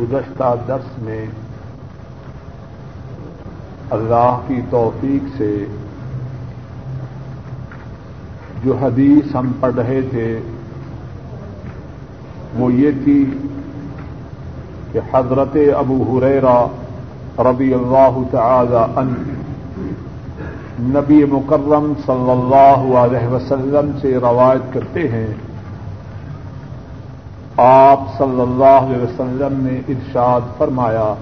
گزشتہ درس میں اللہ کی توفیق سے جو حدیث ہم پڑھ رہے تھے، وہ یہ تھی کہ حضرت ابو حریرا ربی اللہ تعالی ان نبی مکرم صلی اللہ علیہ وسلم سے روایت کرتے ہیں آپ صلی اللہ علیہ وسلم نے ارشاد فرمایا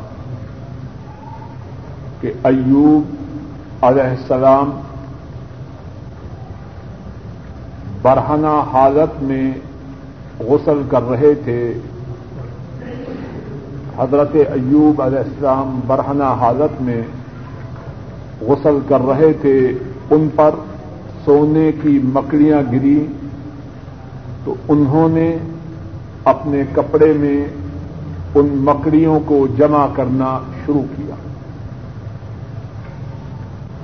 کہ ایوب علیہ السلام برہنہ حالت میں غسل کر رہے تھے۔ حضرت ایوب علیہ السلام برہنہ حالت میں غسل کر رہے تھے۔ ان پر سونے کی مکڑیاں گری تو انہوں نے اپنے کپڑے میں ان مکڑیوں کو جمع کرنا شروع کیا۔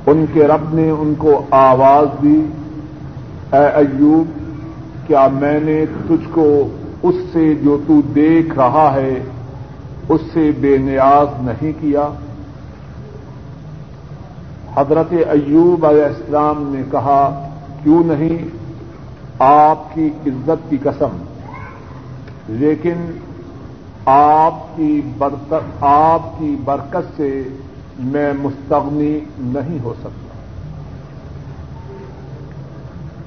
ان کے رب نے ان کو آواز دی، اے ایوب، کیا میں نے تجھ کو اس سے جو تو دیکھ رہا ہے، اس سے بے نیاز نہیں کیا؟ حضرت ایوب علیہ السلام نے کہا، کیوں نہیں؟ آپ کی عزت کی قسم لیکن آپ کی آپ کی برکت سے میں مستغنی نہیں ہو سکتا۔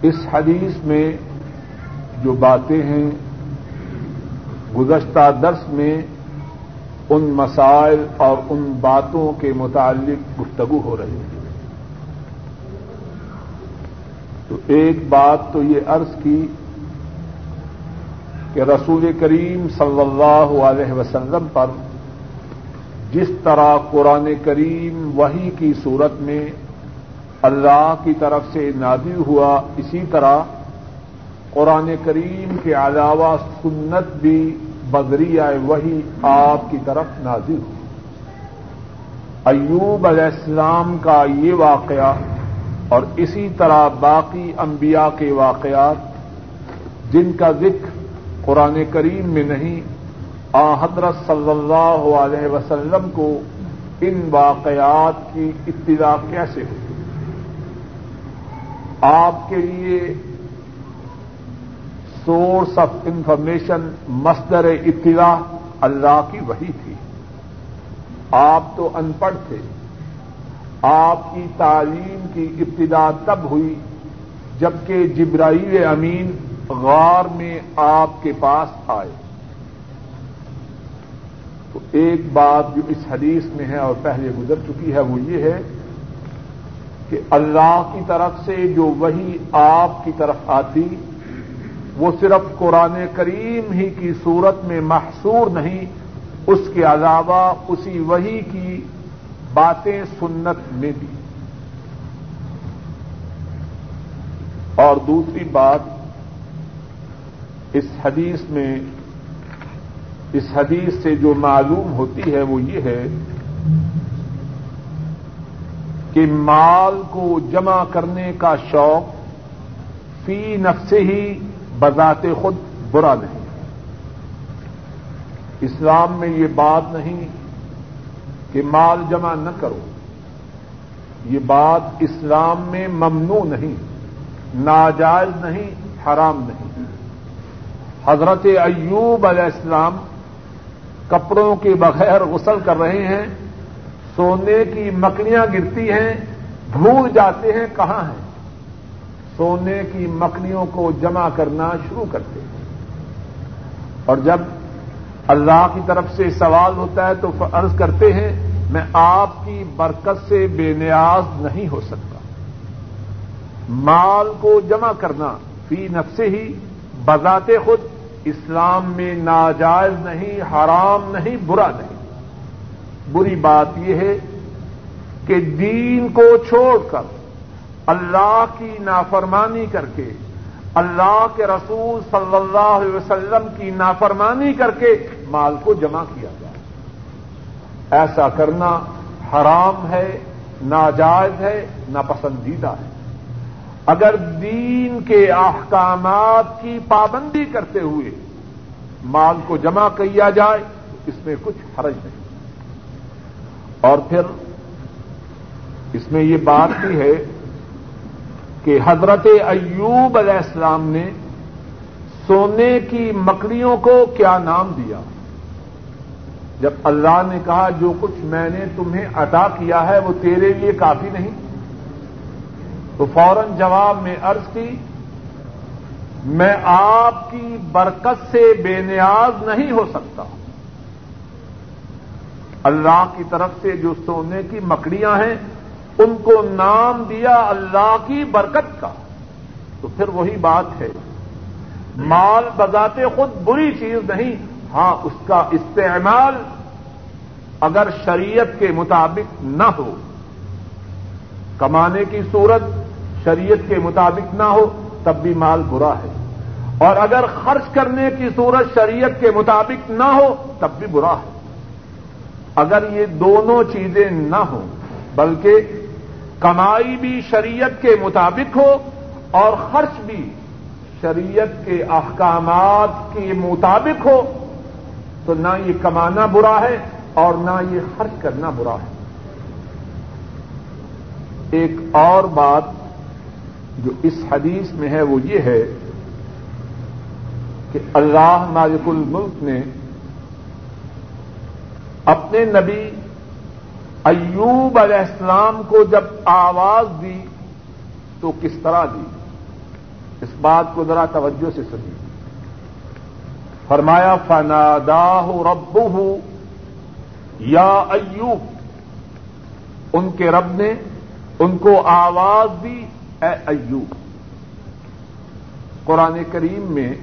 اس حدیث میں جو باتیں ہیں، گزشتہ درس میں ان مسائل اور ان باتوں کے متعلق گفتگو ہو رہی ہے۔ تو ایک بات تو یہ عرض کی کہ رسول کریم صلی اللہ علیہ وسلم پر جس طرح قرآن کریم وہی کی صورت میں اللہ کی طرف سے نادل ہوا، اسی طرح قرآن کریم کے علاوہ سنت بھی بدریہ وہی آپ کی طرف نازل ہوئی ایوب علیہ السلام کا یہ واقعہ اور اسی طرح باقی انبیاء کے واقعات جن کا ذکر قرآن کریم میں نہیں، آ حضرت صلی اللہ علیہ وسلم کو ان واقعات کی اطلاع کیسے ہوئی؟ آپ کے لیے سورس آف انفارمیشن مصدر اطلاع اللہ کی وہی تھی۔ آپ تو ان پڑھ تھے۔ آپ کی تعلیم کی ابتدا تب ہوئی جبکہ جبرائیل امین غار میں آپ کے پاس آئے۔ تو ایک بات جو اس حدیث میں ہے اور پہلے گزر چکی ہے وہ یہ ہے کہ اللہ کی طرف سے جو وہی آپ کی طرف آتی، وہ صرف قرآن کریم ہی کی صورت میں محصور نہیں، اس کے علاوہ اسی وہی کی باتیں سنت میں بھی۔ اور دوسری بات اس حدیث میں اس حدیث سے جو معلوم ہوتی ہے وہ یہ ہے کہ مال کو جمع کرنے کا شوق فی نفس ہی بذات خود برا نہیں اسلام میں یہ بات نہیں کہ مال جمع نہ کرو۔ یہ بات اسلام میں ممنوع نہیں، ناجائز نہیں، حرام نہیں۔ حضرت ایوب علیہ السلام کپڑوں کے بغیر غسل کر رہے ہیں، سونے کی مکڑیاں گرتی ہیں، بھول جاتے ہیں کہاں ہیں؟ سونے کی مکڑیوں کو جمع کرنا شروع کرتے ہیں۔ اور جب اللہ کی طرف سے سوال ہوتا ہے تو عرض کرتے ہیں، میں آپ کی برکت سے بے نیاز نہیں ہو سکتا۔ مال کو جمع کرنا فی نفس ہی بذات خود اسلام میں ناجائز نہیں، حرام نہیں، برا نہیں۔ بری بات یہ ہے کہ دین کو چھوڑ کر اللہ کی نافرمانی کر کے، اللہ کے رسول صلی اللہ علیہ وسلم کی نافرمانی کر کے مال کو جمع کیا جائے۔ ایسا کرنا حرام ہے، ناجائز ہے، ناپسندیدہ ہے۔ اگر دین کے احکامات کی پابندی کرتے ہوئے مال کو جمع کیا جائے اس میں کچھ حرج نہیں۔ اور پھر اس میں یہ بات بھی ہے کہ حضرت ایوب علیہ السلام نے سونے کی مکڑیوں کو کیا نام دیا؟ جب اللہ نے کہا، جو کچھ میں نے تمہیں عطا کیا ہے وہ تیرے لیے کافی نہیں۔ تو فوراً جواب میں عرض کی، میں آپ کی برکت سے بے نیاز نہیں ہو سکتا۔ اللہ کی طرف سے جو سونے کی مکڑیاں ہیں، ان کو نام دیا اللہ کی برکت کا۔ تو پھر وہی بات ہے، مال بذات خود بری چیز نہیں ہاں اس کا استعمال اگر شریعت کے مطابق نہ ہو۔ کمانے کی صورت شریعت کے مطابق نہ ہو تب بھی مال برا ہے۔ اور اگر خرچ کرنے کی صورت شریعت کے مطابق نہ ہو تب بھی برا ہے۔ اگر یہ دونوں چیزیں نہ ہوں، بلکہ کمائی بھی شریعت کے مطابق ہو اور خرچ بھی شریعت کے احکامات کے مطابق ہو، تو نہ یہ کمانا برا ہے اور نہ یہ خرچ کرنا برا ہے۔ ایک اور بات جو اس حدیث میں ہے وہ یہ ہے کہ اللہ مالک الملک نے اپنے نبی ایوب علیہ السلام کو جب آواز دی تو کس طرح دی؟ اس بات کو ذرا توجہ سے سنی فرمایا فنادا رب یا ایوب، ان کے رب نے ان کو آواز دی اے ایوب، قرآن کریم میں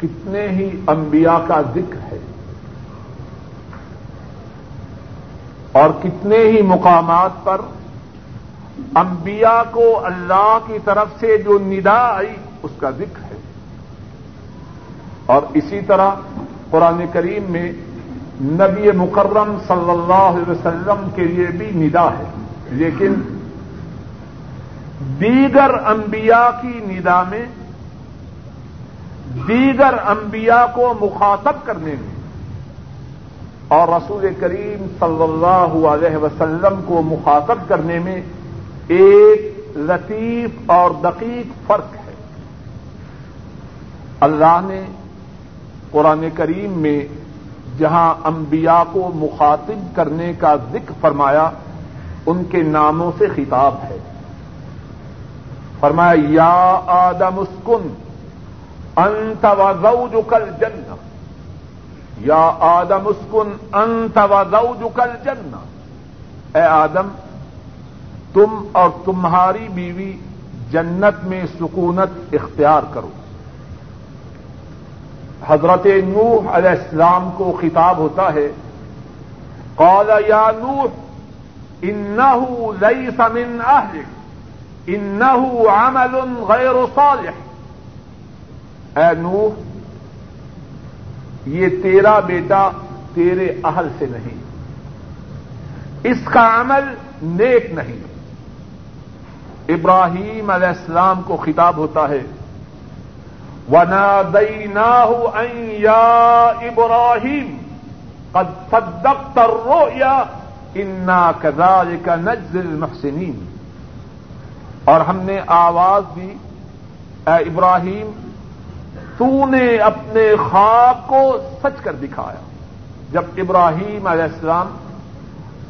کتنے ہی انبیاء کا ذکر ہے اور کتنے ہی مقامات پر انبیاء کو اللہ کی طرف سے جو ندا آئی، اس کا ذکر ہے۔ اور اسی طرح قرآن کریم میں نبی مکرم صلی اللہ علیہ وسلم کے لیے بھی ندا ہے، لیکن دیگر انبیاء کی ندا میں دیگر انبیاء کو مخاطب کرنے میں، اور رسول کریم صلی اللہ علیہ وسلم کو مخاطب کرنے میں ایک لطیف اور دقیق فرق ہے۔ اللہ نے قرآن کریم میں جہاں انبیاء کو مخاطب کرنے کا ذکر فرمایا، ان کے ناموں سے خطاب ہے۔ فرمایا، یا آدم اسکن، انت و زوجک الجنہ. یا آدم اسکن، انت و زوجک الجنہ. اے آدم، تم اور تمہاری بیوی جنت میں سکونت اختیار کرو. حضرت نوح علیہ السلام کو خطاب ہوتا ہے، قال یا نوح انه ليس من اهلك انه عمل غیر صالح. اے نوح، یہ تیرا بیٹا تیرے اہل سے نہیں۔ اس کا عمل نیک نہیں۔ ابراہیم علیہ السلام کو خطاب ہوتا ہے ونا دئی یا ابراہیم قد صدقت الرؤيا انا كذلك نجزي المحسنين۔ اور ہم نے آواز دی، اے ابراہیم تو نے اپنے خواب کو سچ کر دکھایا۔ جب ابراہیم علیہ السلام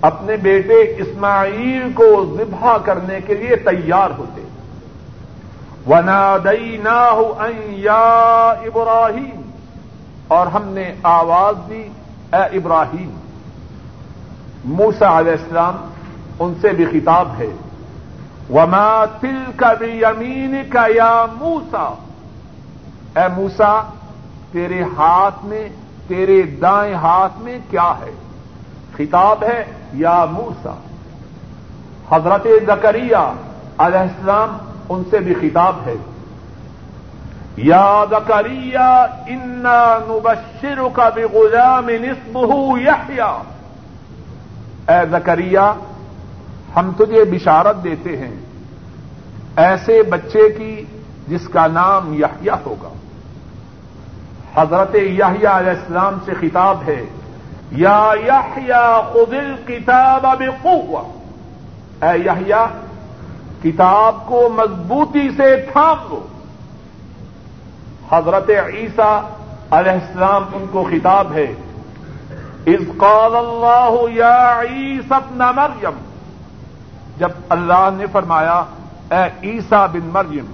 اپنے بیٹے اسماعیل کو ذبح کرنے کے لیے تیار ہوتے ونا دئی یا ابراہیم اور ہم نے آواز دی، اے ابراہیم موسا علیہ السلام ان سے بھی خطاب ہے۔ وما تل کا بھی یمین کا یا موسا اے موسا تیرے ہاتھ میں، تیرے دائیں ہاتھ میں کیا ہے؟ خطاب ہے، یا موسا حضرت زکریہ علیہ السلام ان سے بھی خطاب ہے۔ یا زکریہ، انا نبشر کا بھی غلام نسب اے زکریہ ہم تجھے بشارت دیتے ہیں۔ ایسے بچے کی جس کا نام یحییٰ ہوگا۔ حضرت یحییٰ علیہ السلام سے خطاب ہے، یا یحیا خذ الکتاب بقوہ اے یحیا کتاب کو مضبوطی سے تھام لو۔ حضرت عیسیٰ علیہ السلام ان کو خطاب ہے از قال اللہ یا عیسی ابن مریم جب اللہ نے فرمایا، اے عیسیٰ بن مریم،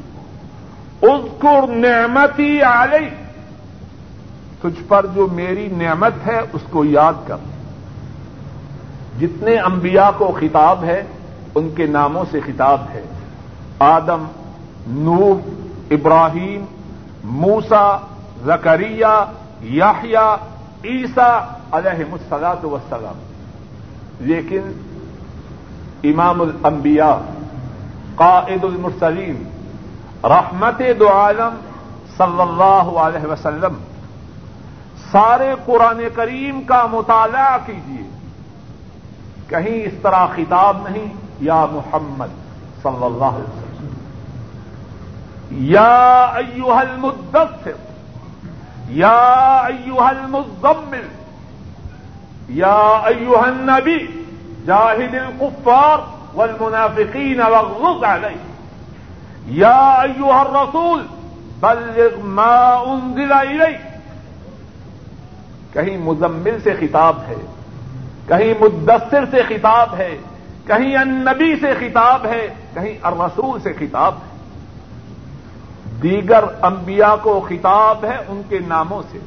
اذکر نعمتی علی تجھ پر جو میری نعمت ہے، اس کو یاد کر۔ جتنے انبیاء کو خطاب ہے، ان کے ناموں سے خطاب ہے۔ آدم، نوح، ابراہیم موسا زکریہ یاحیہ عیسا علیہ مسلاط وسلم لیکن امام الانبیاء، قائد المرسلین، رحمت دو عالم صلی اللہ علیہ وسلم۔ سارے قرآن کریم کا مطالعہ کیجیے کہیں اس طرح خطاب نہیں، یا محمد صلی اللہ علیہ وسلم۔ یا ایوہ المدثر، یا ایوہ المزمل، یا ایوہ النبی۔ جاہد القفار والمنافقین واغلظ علیہ یا ایوہ الرسول، بلغ ما انزل الیک کہیں مزمل سے خطاب ہے، کہیں مدثر سے خطاب ہے، کہیں النبی سے خطاب ہے، کہیں الرسول سے خطاب ہے۔ دیگر انبیاء کو خطاب ہے ان کے ناموں سے۔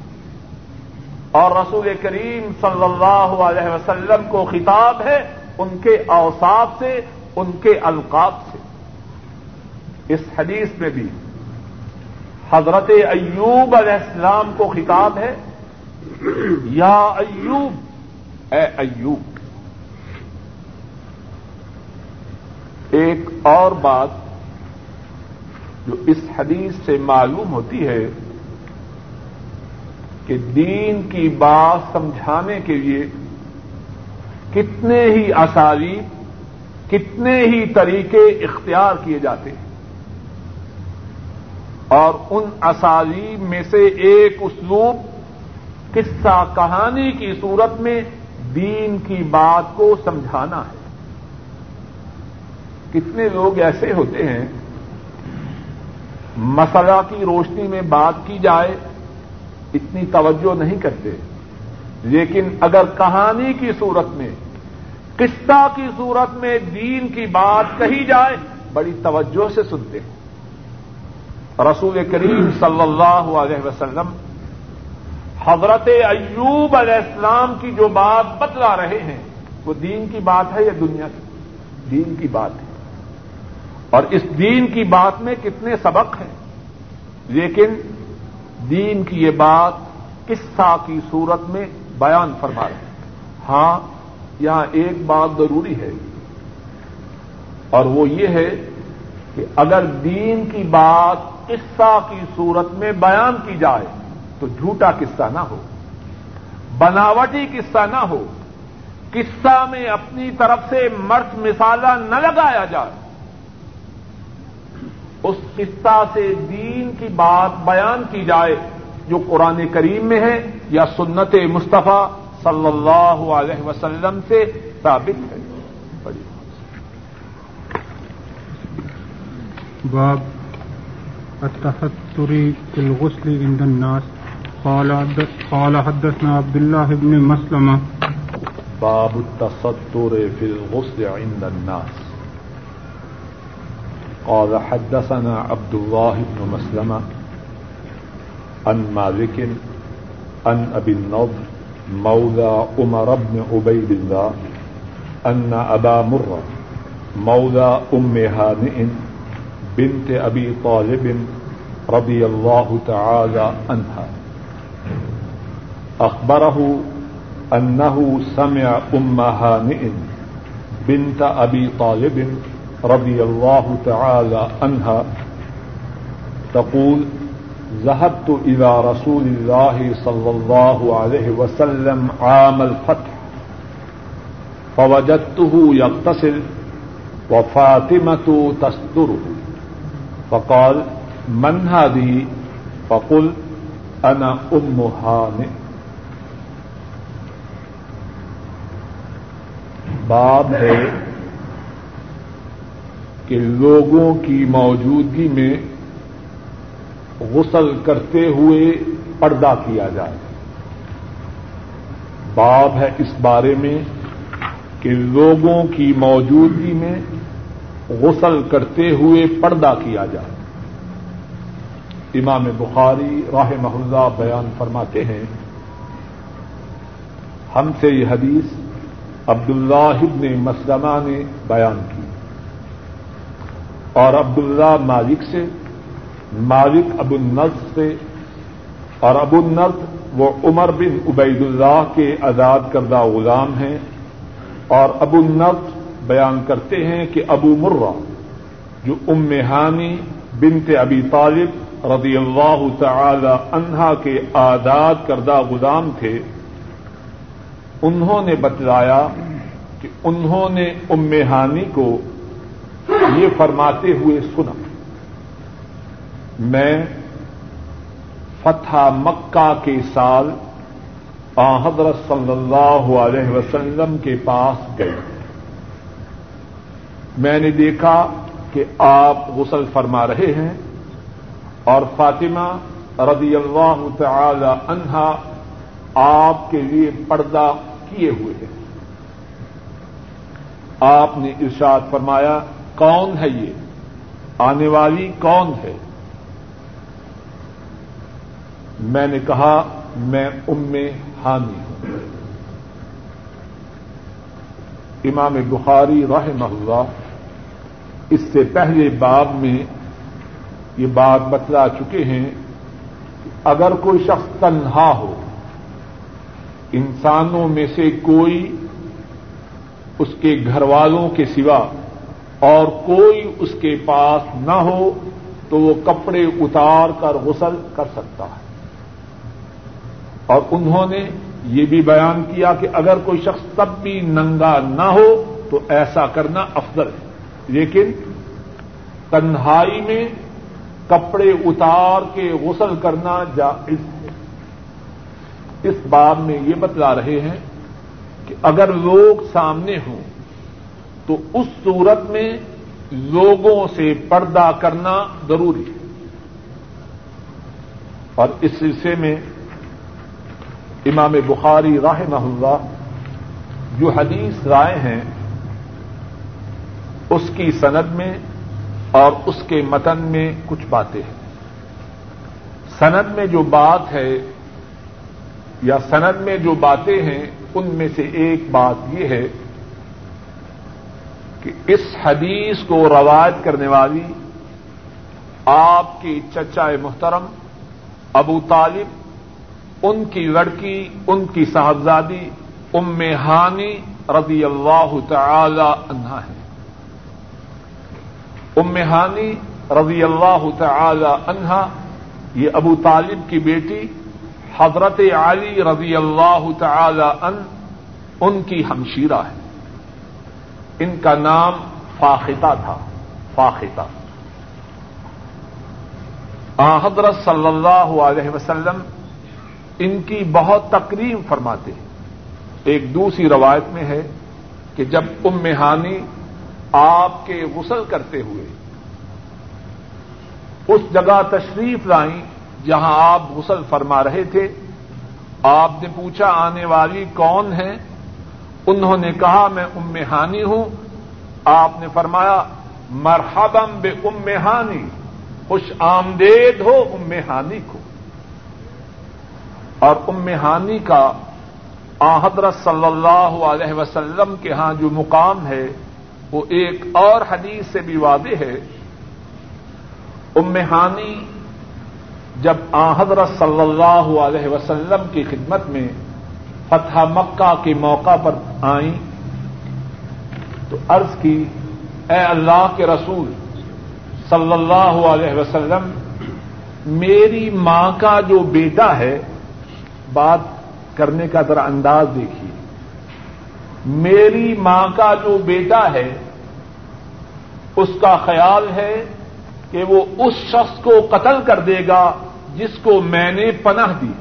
اور رسول کریم صلی اللہ علیہ وسلم کو خطاب ہے ان کے اوساف سے، ان کے القاب سے۔ اس حدیث میں بھی حضرت ایوب علیہ السلام کو خطاب ہے، یا ایوب، اے ایوب، ایک اور بات جو اس حدیث سے معلوم ہوتی ہے کہ دین کی بات سمجھانے کے لیے کتنے ہی اسالیب کتنے ہی طریقے اختیار کیے جاتے ہیں۔ اور ان اسالیب میں سے ایک اسلوب قصہ کہانی کی صورت میں دین کی بات کو سمجھانا ہے۔ کتنے لوگ ایسے ہوتے ہیں، مسئلہ کی روشنی میں بات کی جائے اتنی توجہ نہیں کرتے۔ لیکن اگر کہانی کی صورت میں، قصہ کی صورت میں دین کی بات کہی جائے، بڑی توجہ سے سنتے ہیں۔ رسول کریم صلی اللہ علیہ وسلم حضرت ایوب علیہ السلام کی جو بات بتلا رہے ہیں، وہ دین کی بات ہے یا دنیا کی؟ دین کی بات ہے۔ اور اس دین کی بات میں کتنے سبق ہیں۔ لیکن دین کی یہ بات قصہ کی صورت میں بیان فرما رہے ہیں۔ ہاں یہاں ایک بات ضروری ہے۔ اور وہ یہ ہے کہ اگر دین کی بات قصہ کی صورت میں بیان کی جائے تو جھوٹا قصہ نہ ہو، بناوٹی قصہ نہ ہو، قصہ میں اپنی طرف سے مرچ مسالہ نہ لگایا جائے۔ اس قصہ سے دین کی بات بیان کی جائے جو قرآن کریم میں ہے یا سنت مصطفیٰ صلی اللہ علیہ وسلم سے ثابت ہے۔ بڑی باب التحتری في الغسل عند الناس۔ قال قال حدثنا عبد الله بن مسلمة باب التستر في الغسل عند الناس۔ قال حدثنا عبد الله بن مسلمة عن مالك عن أبي النضر مولى عمر بن عبيد الله أن أبا مرة مولى أم هانئ بنت أبي طالب رضي الله تعالى عنها. أخبره أنه سمع أم هانئ بنت أبي طالب رضي الله تعالى عنها تقول، ذهبت إلى رسول الله صلى الله عليه وسلم عام الفتح، فوجدته يغتسل وفاطمة تستره. فقال، من هذه؟ فقل أنا أم هانئ باب ہے کہ لوگوں کی موجودگی میں غسل کرتے ہوئے پردہ کیا جائے۔ باب ہے اس بارے میں کہ لوگوں کی موجودگی میں غسل کرتے ہوئے پردہ کیا جائے۔ امام بخاری راہ محلہ بیان فرماتے ہیں، ہم سے یہ حدیث عبداللہ ابن مسلمہ نے بیان کی۔ اور عبداللہ مالک سے، مالک ابو النز سے، اور ابو النز وہ عمر بن عبید اللہ کے آزاد کردہ غلام ہیں، اور ابو النز بیان کرتے ہیں کہ ابو مرہ، جو ام ہانی بنت ابی طالب رضی اللہ تعالی عنہا کے آزاد کردہ غلام تھے، انہوں نے بتلایا کہ انہوں نے ام ہانی کو یہ فرماتے ہوئے سنا۔ میں فتح مکہ کے سال حضرت صلی اللہ علیہ وسلم کے پاس گئے۔ میں نے دیکھا کہ آپ غسل فرما رہے ہیں اور فاطمہ رضی اللہ تعالی عنہا آپ کے لیے پردہ کیے ہوئے ہیں۔ آپ نے ارشاد فرمایا کون ہے یہ؟ آنے والی کون ہے؟ میں نے کہا، میں ام حامی ہوں۔ امام بخاری راہ اللہ، اس سے پہلے باب میں یہ بات بتلا چکے ہیں کہ اگر کوئی شخص تنہا ہو، انسانوں میں سے کوئی اس کے گھر والوں کے سوا اور کوئی اس کے پاس نہ ہو تو وہ کپڑے اتار کر غسل کر سکتا ہے۔ اور انہوں نے یہ بھی بیان کیا کہ اگر کوئی شخص تب بھی ننگا نہ ہو تو ایسا کرنا افضل ہے۔ لیکن تنہائی میں کپڑے اتار کے غسل کرنا جائز ہے۔ اس بات میں یہ بتلا رہے ہیں کہ اگر لوگ سامنے ہوں تو اس صورت میں لوگوں سے پردہ کرنا ضروری ہے۔ اور اس سلسلے میں امام بخاری راہ اللہ جو حدیث رائے ہیں، اس کی سند میں اور اس کے متن میں کچھ باتیں ہیں۔ سند میں جو بات ہے یا سند میں جو باتیں ہیں، ان میں سے ایک بات یہ ہے کہ اس حدیث کو روایت کرنے والی آپ کی چچا محترم ابو طالب، ان کی لڑکی، ان کی صاحبزادی ام ہانی رضی اللہ تعالی عنہا ہے۔ ام ہانی رضی اللہ تعالی عنہا یہ ابو طالب کی بیٹی حضرت علی رضی اللہ تعالی ان ان کی ہمشیرہ ہے۔ ان کا نام فاختہ تھا فاختہ حضرت صلی اللہ علیہ وسلم ان کی بہت تقریب فرماتے ہیں۔ ایک دوسری روایت میں ہے کہ جب ام ہانی آپ کے غسل کرتے ہوئے اس جگہ تشریف لائیں جہاں آپ غسل فرما رہے تھے، آپ نے پوچھا آنے والی کون ہے انہوں نے کہا، میں امہانی ہوں. آپ نے فرمایا مرحبم بے امہانی خوش آمدید ہو امہانی کو. اور امہانی کا حضرت صلی اللہ علیہ وسلم کے ہاں جو مقام ہے، وہ ایک اور حدیث سے بھی واضح ہے۔ امہانی جب حضرت صلی اللہ علیہ وسلم کی خدمت میں فتح مکہ کے موقع پر آئیں تو عرض کی، اے اللہ کے رسول صلی اللہ علیہ وسلم، میری ماں کا جو بیٹا ہے، بات کرنے کا ذرا انداز دیکھیے۔ میری ماں کا جو بیٹا ہے، اس کا خیال ہے کہ وہ اس شخص کو قتل کر دے گا جس کو میں نے پناہ دی۔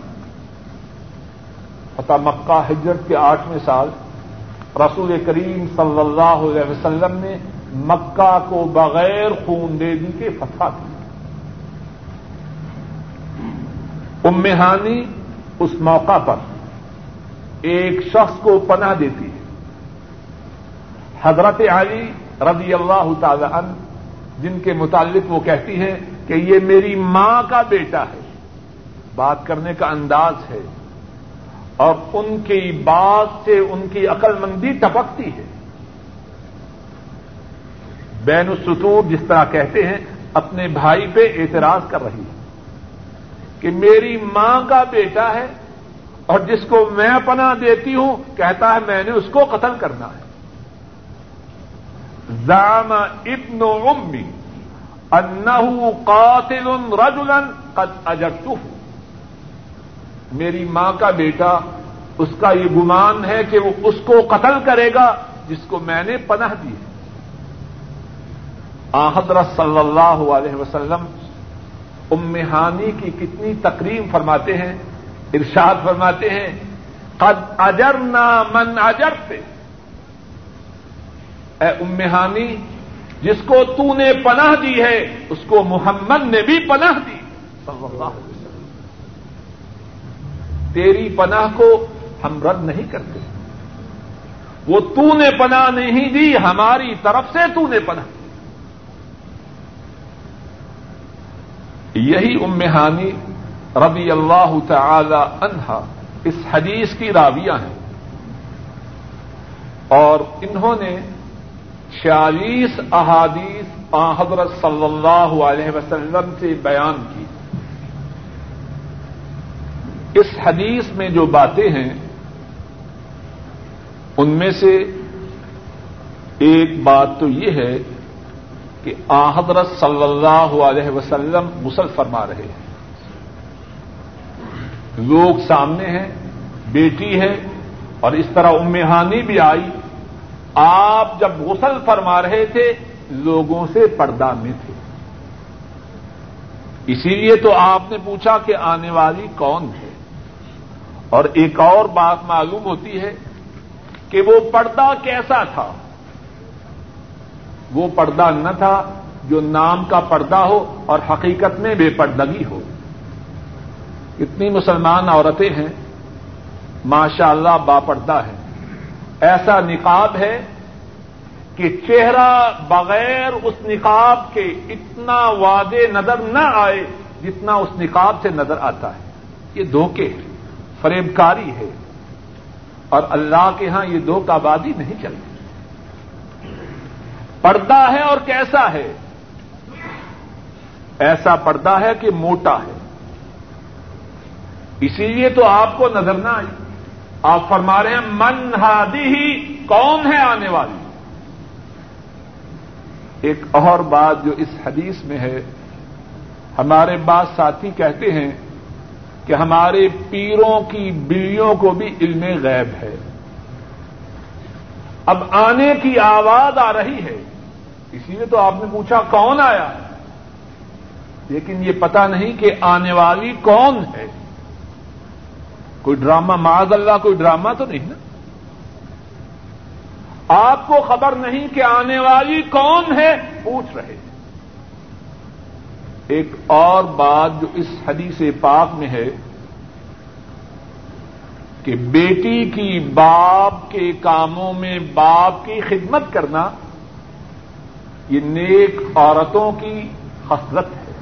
فتح مکہ ہجرت کے آٹھویں سال رسول کریم صلی اللہ علیہ وسلم نے مکہ کو بغیر خون دے دی کے فتح کی۔ امہانی اس موقع پر ایک شخص کو پناہ دیتی ہے۔ حضرت علی رضی اللہ تعالی عنہ، جن کے متعلق وہ کہتی ہے کہ یہ میری ماں کا بیٹا ہے۔ بات کرنے کا انداز ہے۔ اور ان کی بات سے ان کی عقل مندی ٹپکتی ہے۔ بین السطور جس طرح کہتے ہیں، اپنے بھائی پہ اعتراض کر رہی ہے کہ میری ماں کا بیٹا ہے اور جس کو میں پناہ دیتی ہوں، کہتا ہے میں نے اس کو قتل کرنا ہے۔ زام ابن امی انہ قاتل رجلا قد اجرتہ میری ماں کا بیٹا، اس کا یہ گمان ہے کہ وہ اس کو قتل کرے گا جس کو میں نے پناہ دی ہے۔ حضرت صلی اللہ علیہ وسلم امہانی کی کتنی تقریم فرماتے ہیں، ارشاد فرماتے ہیں، قد اجرنا من اجرتے اے امہانی جس کو تو نے پناہ دی ہے، اس کو محمد نے بھی پناہ دی۔ صلی اللہ علیہ وسلم تیری پناہ کو ہم رد نہیں کرتے۔ وہ تو نے پناہ نہیں دی، ہماری طرف سے تو نے پناہ۔ یہی امہانی ربی اللہ تعالی عنہا اس حدیث کی راویہ ہیں۔ اور انہوں نے چھیالیس احادیث حضرت صلی اللہ علیہ وسلم سے بیان کی۔ اس حدیث میں جو باتیں ہیں، ان میں سے ایک بات تو یہ ہے کہ آ حضرت صلی اللہ علیہ وسلم غسل فرما رہے ہیں۔ لوگ سامنے ہیں، بیٹی ہے اور اس طرح امہانی بھی آئی۔ آپ جب غسل فرما رہے تھے، لوگوں سے پردہ میں تھے۔ اسی لیے تو آپ نے پوچھا کہ آنے والی کون ہے؟ اور ایک اور بات معلوم ہوتی ہے کہ وہ پردہ کیسا تھا؟ وہ پردہ نہ تھا جو نام کا پردہ ہو اور حقیقت میں بے پردگی ہو۔ اتنی مسلمان عورتیں ہیں ماشاء اللہ با پردہ ہے ایسا نقاب ہے کہ چہرہ بغیر اس نقاب کے اتنا وعدے نظر نہ آئے جتنا اس نقاب سے نظر آتا ہے۔ یہ دھوکے ہے فریب کاری ہے۔ اور اللہ کے ہاں یہ دو کا بادی نہیں چلتی پردہ ہے اور کیسا ہے؟ ایسا پردہ ہے کہ موٹا ہے۔ اسی لیے تو آپ کو نظر نہ آئی۔ آپ فرما رہے ہیں، من ہادی ہی، کون ہے آنے والی؟ ایک اور بات جو اس حدیث میں ہے، ہمارے بعض ساتھی کہتے ہیں کہ ہمارے پیروں کی بلیوں کو بھی علم غیب ہے۔ اب آنے کی آواز آ رہی ہے۔ اسی لیے تو آپ نے پوچھا کون آیا؟ لیکن یہ پتا نہیں کہ آنے والی کون ہے۔ کوئی ڈرامہ؟ معاذ اللہ، کوئی ڈرامہ تو نہیں نا؟ آپ کو خبر نہیں کہ آنے والی کون ہے؟ پوچھ رہے۔ ایک اور بات جو اس حدیث پاک میں ہے کہ بیٹی کی باپ کے کاموں میں باپ کی خدمت کرنا یہ نیک عورتوں کی خصلت ہے۔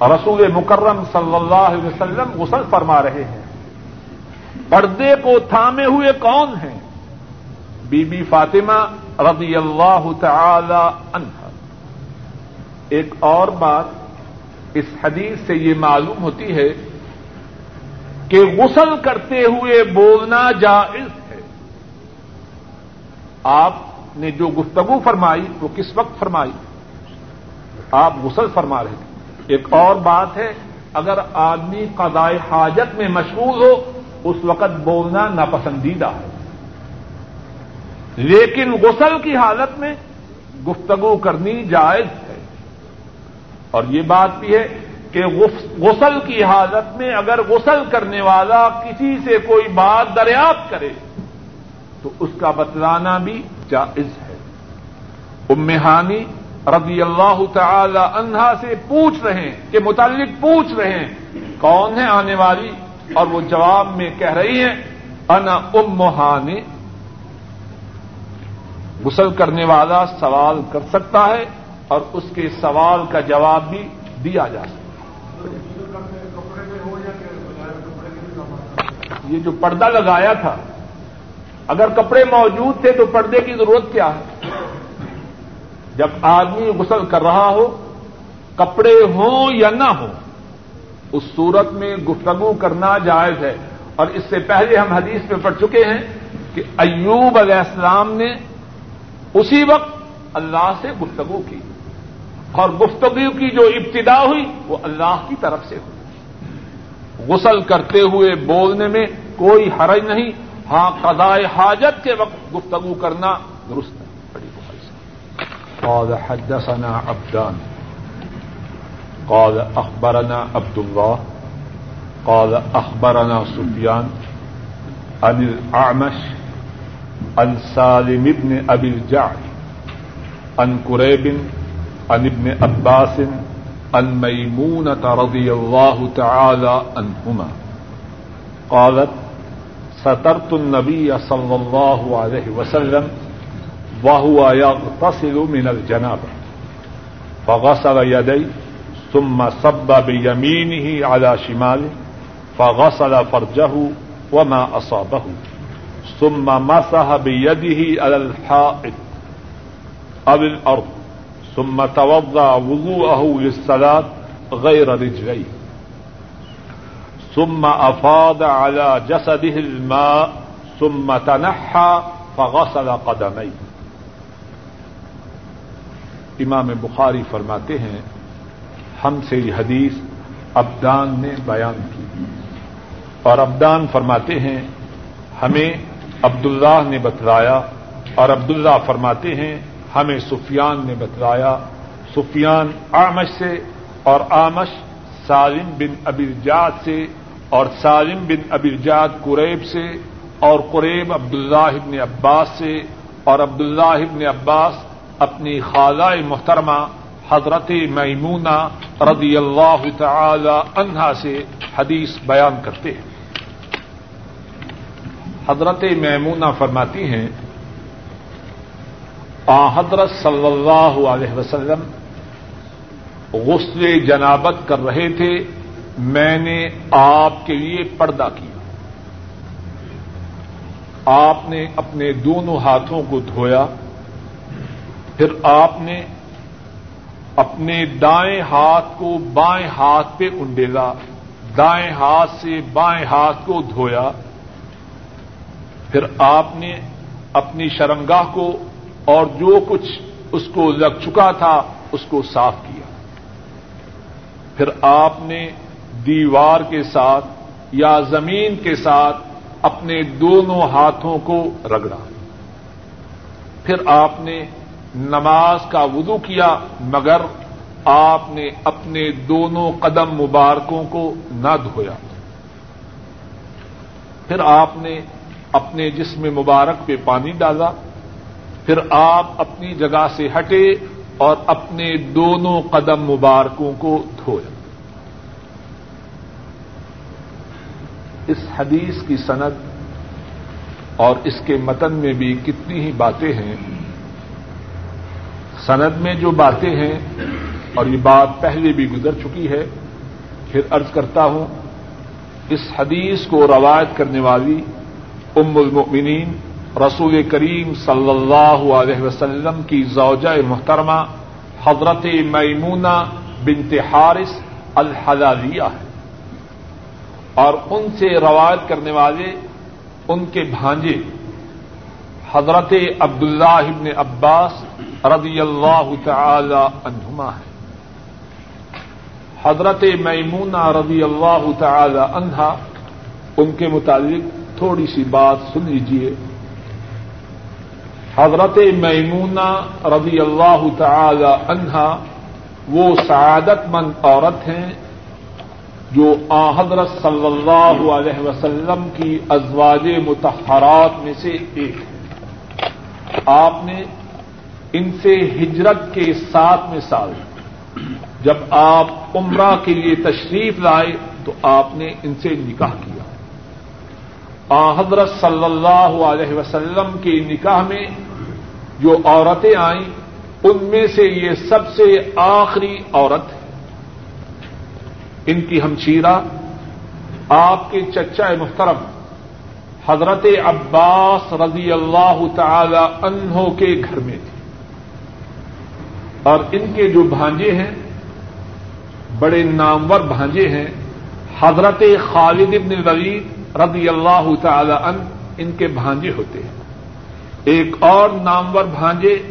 رسول مکرم صلی اللہ علیہ وسلم غسل فرما رہے ہیں۔ پردے کو تھامے ہوئے کون ہیں؟ بی بی فاطمہ رضی اللہ تعالی عنہ۔ ایک اور بات اس حدیث سے یہ معلوم ہوتی ہے کہ غسل کرتے ہوئے بولنا جائز ہے۔ آپ نے جو گفتگو فرمائی، وہ کس وقت فرمائی؟ آپ غسل فرما رہے تھے۔ ایک اور بات ہے، اگر آدمی قضائے حاجت میں مشغول ہو، اس وقت بولنا ناپسندیدہ ہے۔ لیکن غسل کی حالت میں گفتگو کرنی جائز ہے۔ اور یہ بات بھی ہے کہ غسل کی حالت میں اگر غسل کرنے والا کسی سے کوئی بات دریافت کرے، تو اس کا بتلانا بھی جائز ہے۔ امہانی رضی اللہ تعالی عنہا سے پوچھ رہے ہیں کہ متعلق پوچھ رہے ہیں، کون ہے آنے والی؟ اور وہ جواب میں کہہ رہی ہیں، انا امہانی غسل کرنے والا سوال کر سکتا ہے اور اس کے سوال کا جواب بھی دیا جا سکتا یہ جو پردہ لگایا تھا، اگر کپڑے موجود تھے تو پردے کی ضرورت کیا ہے؟ جب آدمی غسل کر رہا ہو، کپڑے ہوں یا نہ ہوں، اس صورت میں گفتگو کرنا جائز ہے۔ اور اس سے پہلے ہم حدیث میں پڑھ چکے ہیں کہ ایوب علیہ السلام نے اسی وقت اللہ سے گفتگو کی۔ اور گفتگو کی جو ابتدا ہوئی وہ اللہ کی طرف سے ہوئی۔ غسل کرتے ہوئے بولنے میں کوئی حرج نہیں ہاں قضاء حاجت کے وقت گفتگو کرنا درست نہیں بڑی بخاری سے قال حدثنا عبدان، قال اخبرنا عبد الله قال اخبرنا سفيان عن الاعمش، عن سالم ابن ابي الجعد، عن كريب عن ابن عباس عن ميمونة رضي الله تعالى عنهما قالت، سترت النبي صلى الله عليه وسلم وهو يغتسل من الجنابة، فغسل يديه ثم صب بيمينه على شماله فغسل فرجه وما أصابه، ثم مسح بيده على الحائط أو الأرض ثم توضع وضوءه للصلاة غير رجليه. ثم أفاض على جسده الماء، ثم تنحى فغسل قدميه. امام بخاری فرماتے ہیں، ہم سے یہ حدیث ابدان نے بیان کی۔ اور ابدان فرماتے ہیں، ہمیں عبداللہ نے بتلایا اور عبداللہ فرماتے ہیں ہمیں سفیان نے بتلایا۔ سفیان آمش سے اور آمش سالم بن ابرجاد سے اور سالم بن ابرجاد قریب سے اور قریب عبداللہ ابن عباس سے اور عبداللہ ابن عباس اپنی خالہ محترمہ حضرت میمونہ رضی اللہ تعالی عنہا سے حدیث بیان کرتے ہیں۔ حضرت میمونہ فرماتی ہیں حضرت صلی اللہ علیہ وسلم غسل جنابت کر رہے تھے، میں نے آپ کے لیے پردہ کیا۔ آپ نے اپنے دونوں ہاتھوں کو دھویا، پھر آپ نے اپنے دائیں ہاتھ کو بائیں ہاتھ پہ انڈیلا، دائیں ہاتھ سے بائیں ہاتھ کو دھویا۔ پھر آپ نے اپنی شرمگاہ کو اور جو کچھ اس کو لگ چکا تھا، اس کو صاف کیا۔ پھر آپ نے دیوار کے ساتھ یا زمین کے ساتھ اپنے دونوں ہاتھوں کو رگڑا۔ پھر آپ نے نماز کا وضو کیا، مگر آپ نے اپنے دونوں قدم مبارکوں کو نہ دھویا۔ پھر آپ نے اپنے جسم مبارک پہ پانی ڈالا۔ پھر آپ اپنی جگہ سے ہٹے اور اپنے دونوں قدم مبارکوں کو دھویا اس حدیث کی صنعت اور اس کے متن میں بھی کتنی ہی باتیں ہیں۔ سند میں جو باتیں ہیں، اور یہ بات پہلے بھی گزر چکی ہے، پھر ارض کرتا ہوں، اس حدیث کو روایت کرنے والی ام المؤمنین رسول کریم صلی اللہ علیہ وسلم کی زوجہ محترمہ حضرت میمونہ بنت حارث الحلالیہ ہے اور ان سے روایت کرنے والے ان کے بھانجے حضرت عبداللہ ابن عباس رضی اللہ تعالی عنہما ہے حضرت میمونہ رضی اللہ تعالی عنہا، ان کے متعلق تھوڑی سی بات سن لیجیے حضرت میمونہ رضی اللہ تعالی عنہا وہ سعادت مند عورت ہیں جو آ حضرت صلی اللہ علیہ وسلم کی ازواج متحرات میں سے ایک ہے آپ نے ان سے ہجرت کے ساتھ میں سال جب آپ عمرہ کے لیے تشریف لائے تو آپ نے ان سے نکاح کیا۔ آ حضرت صلی اللہ علیہ وسلم کے نکاح میں جو عورتیں آئیں، ان میں سے یہ سب سے آخری عورت ہے۔ ان کی ہمشیرہ آپ کے چچا محترم، حضرت عباس رضی اللہ تعالی انہوں کے گھر میں تھی اور ان کے جو بھانجے ہیں، بڑے نامور بھانجے ہیں، حضرت خالد ابن ولید رضی اللہ تعالی ان ان کے بھانجے ہوتے ہیں۔ ایک اور نامور بھانجے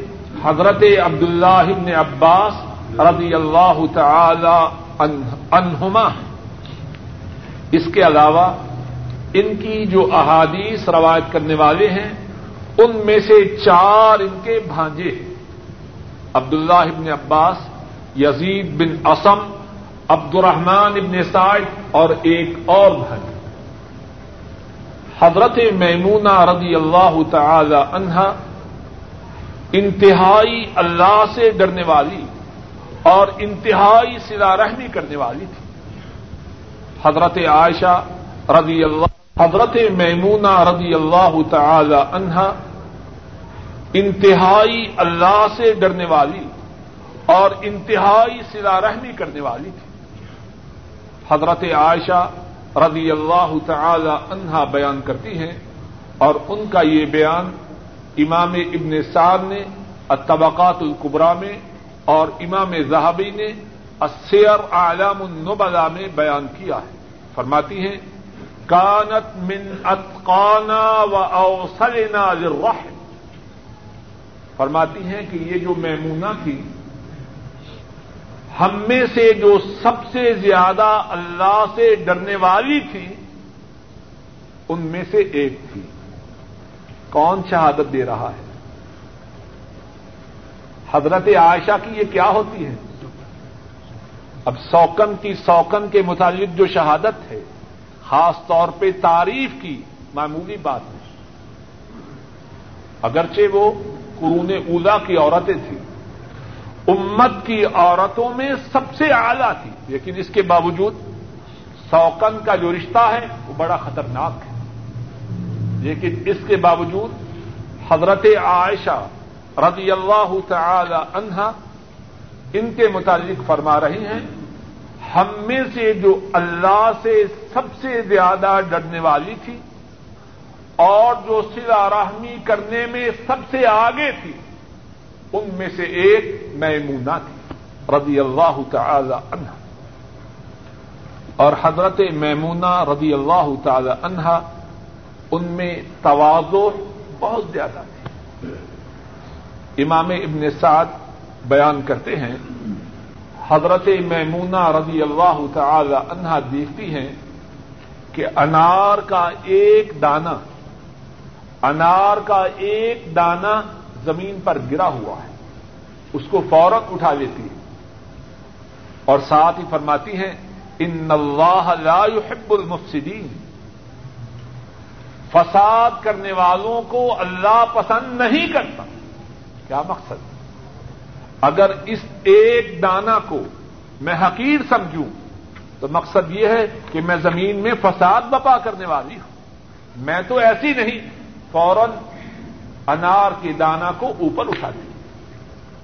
حضرت عبداللہ ابن عباس رضی اللہ تعالی انہما اس کے علاوہ ان کی جو احادیث روایت کرنے والے ہیں، ان میں سے چار ان کے بھانجے ہیں۔ عبداللہ ابن عباس، یزید بن اسم عبد الرحمان ابن سائد اور ایک اور بھائی حضرت میمونہ رضی اللہ تعالی عنہا انتہائی اللہ سے ڈرنے والی اور انتہائی سلا رحمی کرنے والی تھی۔ حضرت عائشہ رضی اللہ حضرت میمونہ رضی اللہ تعالی عنہا انتہائی اللہ سے ڈرنے والی اور انتہائی سلا رحمی کرنے والی تھی۔ حضرت عائشہ رضی اللہ تعالی عنہا بیان کرتی ہیں اور ان کا یہ بیان امام ابن سعد نے، الطبقات القبرا میں اور امام زہابی نے اسیر اعلام النبلا میں بیان کیا ہے۔ فرماتی ہیں، کانت من اتقانا و اوسلنا للرحم۔ فرماتی ہیں کہ یہ جو میمونہ تھی ہم میں سے جو سب سے زیادہ اللہ سے ڈرنے والی تھی، ان میں سے ایک تھی۔ کون شہادت دے رہا ہے؟ حضرت عائشہ کی یہ کیا ہوتی ہے؟ اب سوکن کی سوکن کے متعلق جو شہادت ہے، خاص طور پہ تعریف کی معمولی بات ہے۔ اگرچہ وہ قرون اولا کی عورتیں تھیں۔ امت کی عورتوں میں سب سے اعلیٰ تھی۔ لیکن اس کے باوجود سوکن کا جو رشتہ ہے، وہ بڑا خطرناک ہے۔ لیکن اس کے باوجود حضرت عائشہ رضی اللہ تعالی عنہا ان کے متعلق فرما رہی ہیں، ہم میں سے جو اللہ سے سب سے زیادہ ڈرنے والی تھی اور جو سلا رحمی کرنے میں سب سے آگے تھی ان میں سے ایک میمونہ تھی رضی اللہ تعالی عنہ۔ اور حضرت میمونہ رضی اللہ تعالی عنہ ان میں توازو بہت زیادہ تھی امام ابن سعد بیان کرتے ہیں، حضرت میمونہ رضی اللہ تعالی عنہ دیکھتی ہیں کہ انار کا ایک دانہ، انار کا ایک دانہ زمین پر گرا ہوا ہے۔ اس کو فوراً اٹھا لیتی ہے۔ اور ساتھ ہی فرماتی ہیں، ان اللہ لا يحب المفسدین۔ فساد کرنے والوں کو اللہ پسند نہیں کرتا۔ کیا مقصد؟ اگر اس ایک دانہ کو میں حقیر سمجھوں، تو مقصد یہ ہے کہ میں زمین میں فساد بپا کرنے والی ہوں۔ میں تو ایسی نہیں، فوراً انار کے دانا کو اوپر اٹھا دیں۔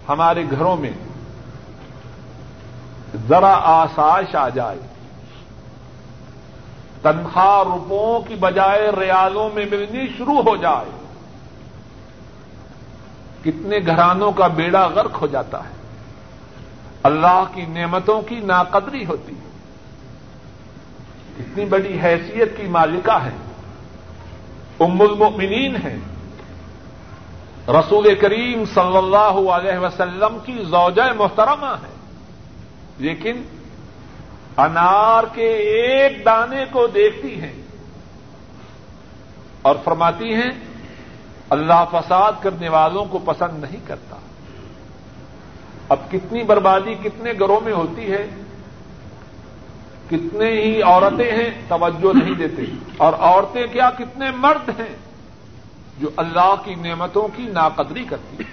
ہمارے گھروں میں ذرا آسائش آ جائے۔ تنخواہ روپوں کی بجائے ریالوں میں ملنی شروع ہو جائے۔ کتنے گھرانوں کا بیڑا غرق ہو جاتا ہے۔ اللہ کی نعمتوں کی ناقدری ہوتی ہے۔ اتنی بڑی حیثیت کی مالکہ ہے۔ ام المؤمنین ہیں۔ رسول کریم صلی اللہ علیہ وسلم کی زوجہ محترمہ ہے۔ لیکن انار کے ایک دانے کو دیکھتی ہیں اور فرماتی ہیں، اللہ فساد کرنے والوں کو پسند نہیں کرتا۔ اب کتنی بربادی کتنے گھروں میں ہوتی ہے، کتنے ہی عورتیں ہیں توجہ نہیں دیتے۔ اور عورتیں کیا کتنے مرد ہیں؟ جو اللہ کی نعمتوں کی ناقدری کرتی ہیں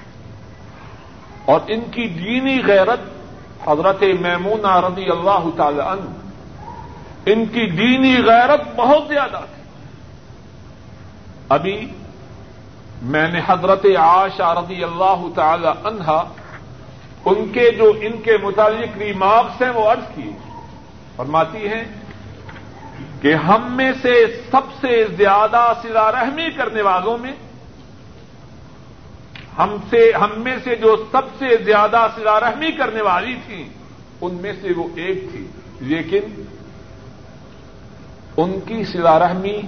اور ان کی دینی غیرت حضرت میمون رضی اللہ تعالی عنہ، ان کی دینی غیرت بہت زیادہ تھی۔ ابھی میں نے حضرت عاشا رضی اللہ تعالی عنہا ان کے جو، ان کے متعلق ریمارکس ہیں، وہ عرض کیے۔ فرماتی ہیں کہ ہم میں سے سب سے زیادہ سلا رحمی کرنے والوں میں ہم سے ہم میں سے جو سب سے زیادہ سلا رحمی کرنے والی تھی ان میں سے وہ ایک تھی۔ لیکن ان کی سلا رحمی،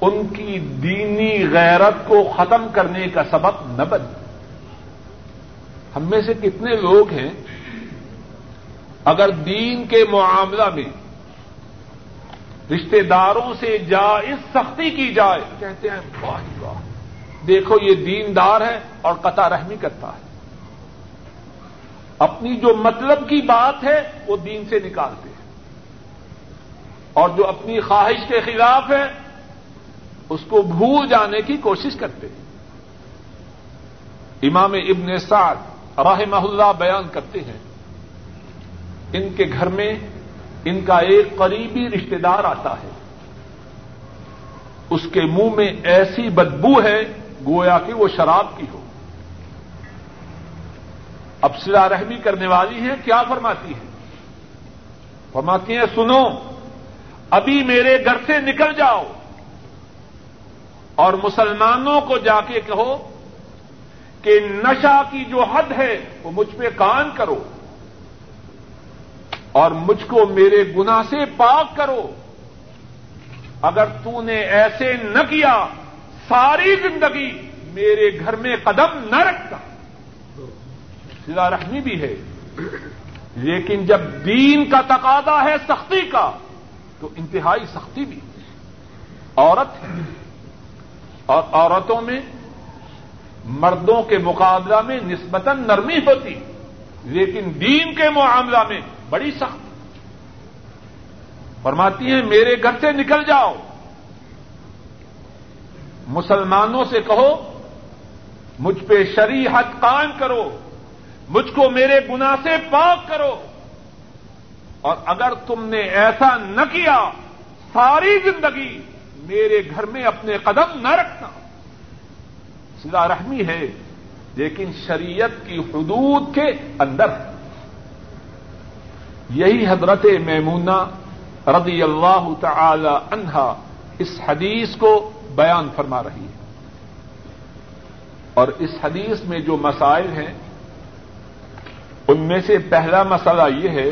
ان کی دینی غیرت کو ختم کرنے کا سبب نہ بن ہم میں سے کتنے لوگ ہیں اگر دین کے معاملہ میں رشتے داروں سے جائز سختی کی جائے، کہتے ہیں، واہ جی واہ، دیکھو یہ دیندار ہے اور قطع رحمی کرتا ہے۔ اپنی جو مطلب کی بات ہے، وہ دین سے نکالتے ہیں۔ اور جو اپنی خواہش کے خلاف ہے، اس کو بھول جانے کی کوشش کرتے ہیں۔ امام ابن سعد رحمہ اللہ بیان کرتے ہیں۔ ان کے گھر میں ان کا ایک قریبی رشتے دار آتا ہے۔ اس کے منہ میں ایسی بدبو ہے گویا کہ وہ شراب کی ہو۔ اب سلا رحمی کرنے والی ہے کیا فرماتی ہے فرماتی ہیں، سنو، ابھی میرے گھر سے نکل جاؤ اور مسلمانوں کو جا کے کہو کہ نشا کی جو حد ہے وہ مجھ پہ کان کرو۔ اور مجھ کو میرے گنا سے پاک کرو۔ اگر تو نے ایسے نہ کیا، ساری زندگی میرے گھر میں قدم نہ رکھتا۔ سلا رحمی بھی ہے۔ لیکن جب دین کا تقاضا ہے سختی کا، تو انتہائی سختی بھی۔ عورت ہے۔ اور عورتوں میں مردوں کے مقابلہ میں نسبتاً نرمی ہوتی، لیکن دین کے معاملہ میں بڑی سخت۔ فرماتی ہیں، میرے گھر سے نکل جاؤ۔ مسلمانوں سے کہو، مجھ پہ شریحت قائم کرو۔ مجھ کو میرے گنا سے پاک کرو۔ اور اگر تم نے ایسا نہ کیا، ساری زندگی میرے گھر میں اپنے قدم نہ رکھنا۔ سلا رحمی ہے، لیکن شریعت کی حدود کے اندر۔ یہی حضرت میمونہ رضی اللہ تعالی عنہا اس حدیث کو بیان فرما رہی ہے۔ اور اس حدیث میں جو مسائل ہیں، ان میں سے پہلا مسئلہ یہ ہے،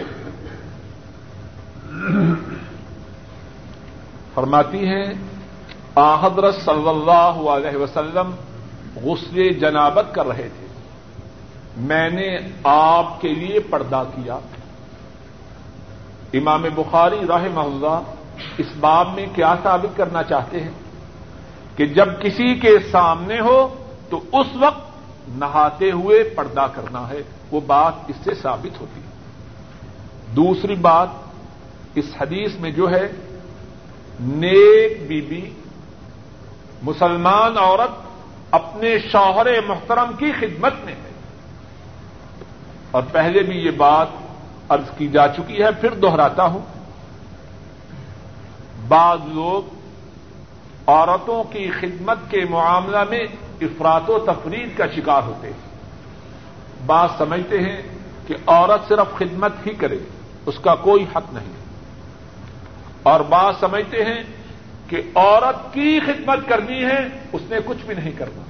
فرماتی ہیں آحدرت صلی اللہ علیہ وسلم غسل جنابت کر رہے تھے۔ میں نے آپ کے لیے پردہ کیا۔ امام بخاری راہ اللہ اس باب میں کیا ثابت کرنا چاہتے ہیں کہ جب کسی کے سامنے ہو تو اس وقت نہاتے ہوئے پردہ کرنا ہے، وہ بات اس سے ثابت ہوتی ہے۔ دوسری بات اس حدیث میں جو ہے، نیک بی بی مسلمان عورت اپنے شوہر محترم کی خدمت میں ہے۔ اور پہلے بھی یہ بات عرض کی جا چکی ہے، پھر دوہراتا ہوں۔ بعض لوگ عورتوں کی خدمت کے معاملہ میں افراد و تفریح کا شکار ہوتے ہیں۔ بات سمجھتے ہیں کہ عورت صرف خدمت ہی کرے، اس کا کوئی حق نہیں۔ اور بات سمجھتے ہیں کہ عورت کی خدمت کرنی ہے، اس نے کچھ بھی نہیں کرنا۔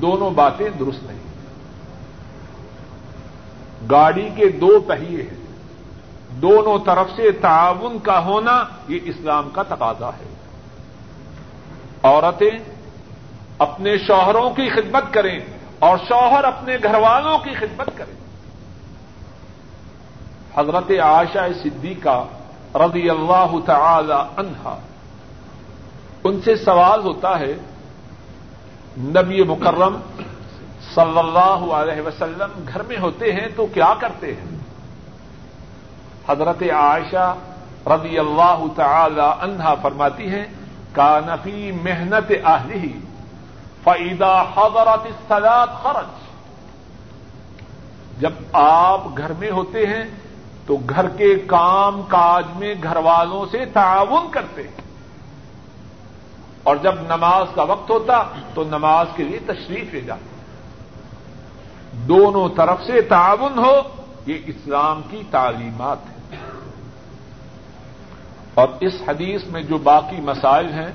دونوں باتیں درست نہیں۔ گاڑی کے دو پہیے ہیں۔ دونوں طرف سے تعاون کا ہونا یہ اسلام کا تقاضا ہے۔ عورتیں اپنے شوہروں کی خدمت کریں اور شوہر اپنے گھر والوں کی خدمت کریں۔ حضرت عائشہ صدیقہ رضی اللہ تعالی عنہا، ان سے سوال ہوتا ہے، نبی مکرم صلی اللہ علیہ وسلم گھر میں ہوتے ہیں تو کیا کرتے ہیں؟ حضرت عائشہ رضی اللہ تعالی عنہا فرماتی ہیں کا نفی محنت اہلی فعیدہ حضرت سلاد خرچ جب آپ گھر میں ہوتے ہیں، تو گھر کے کام کاج میں گھر والوں سے تعاون کرتے ہیں۔ اور جب نماز کا وقت ہوتا، تو نماز کے لیے تشریف لے جاتے دونوں طرف سے تعاون ہو، یہ اسلام کی تعلیمات ہے اور اس حدیث میں جو باقی مسائل ہیں،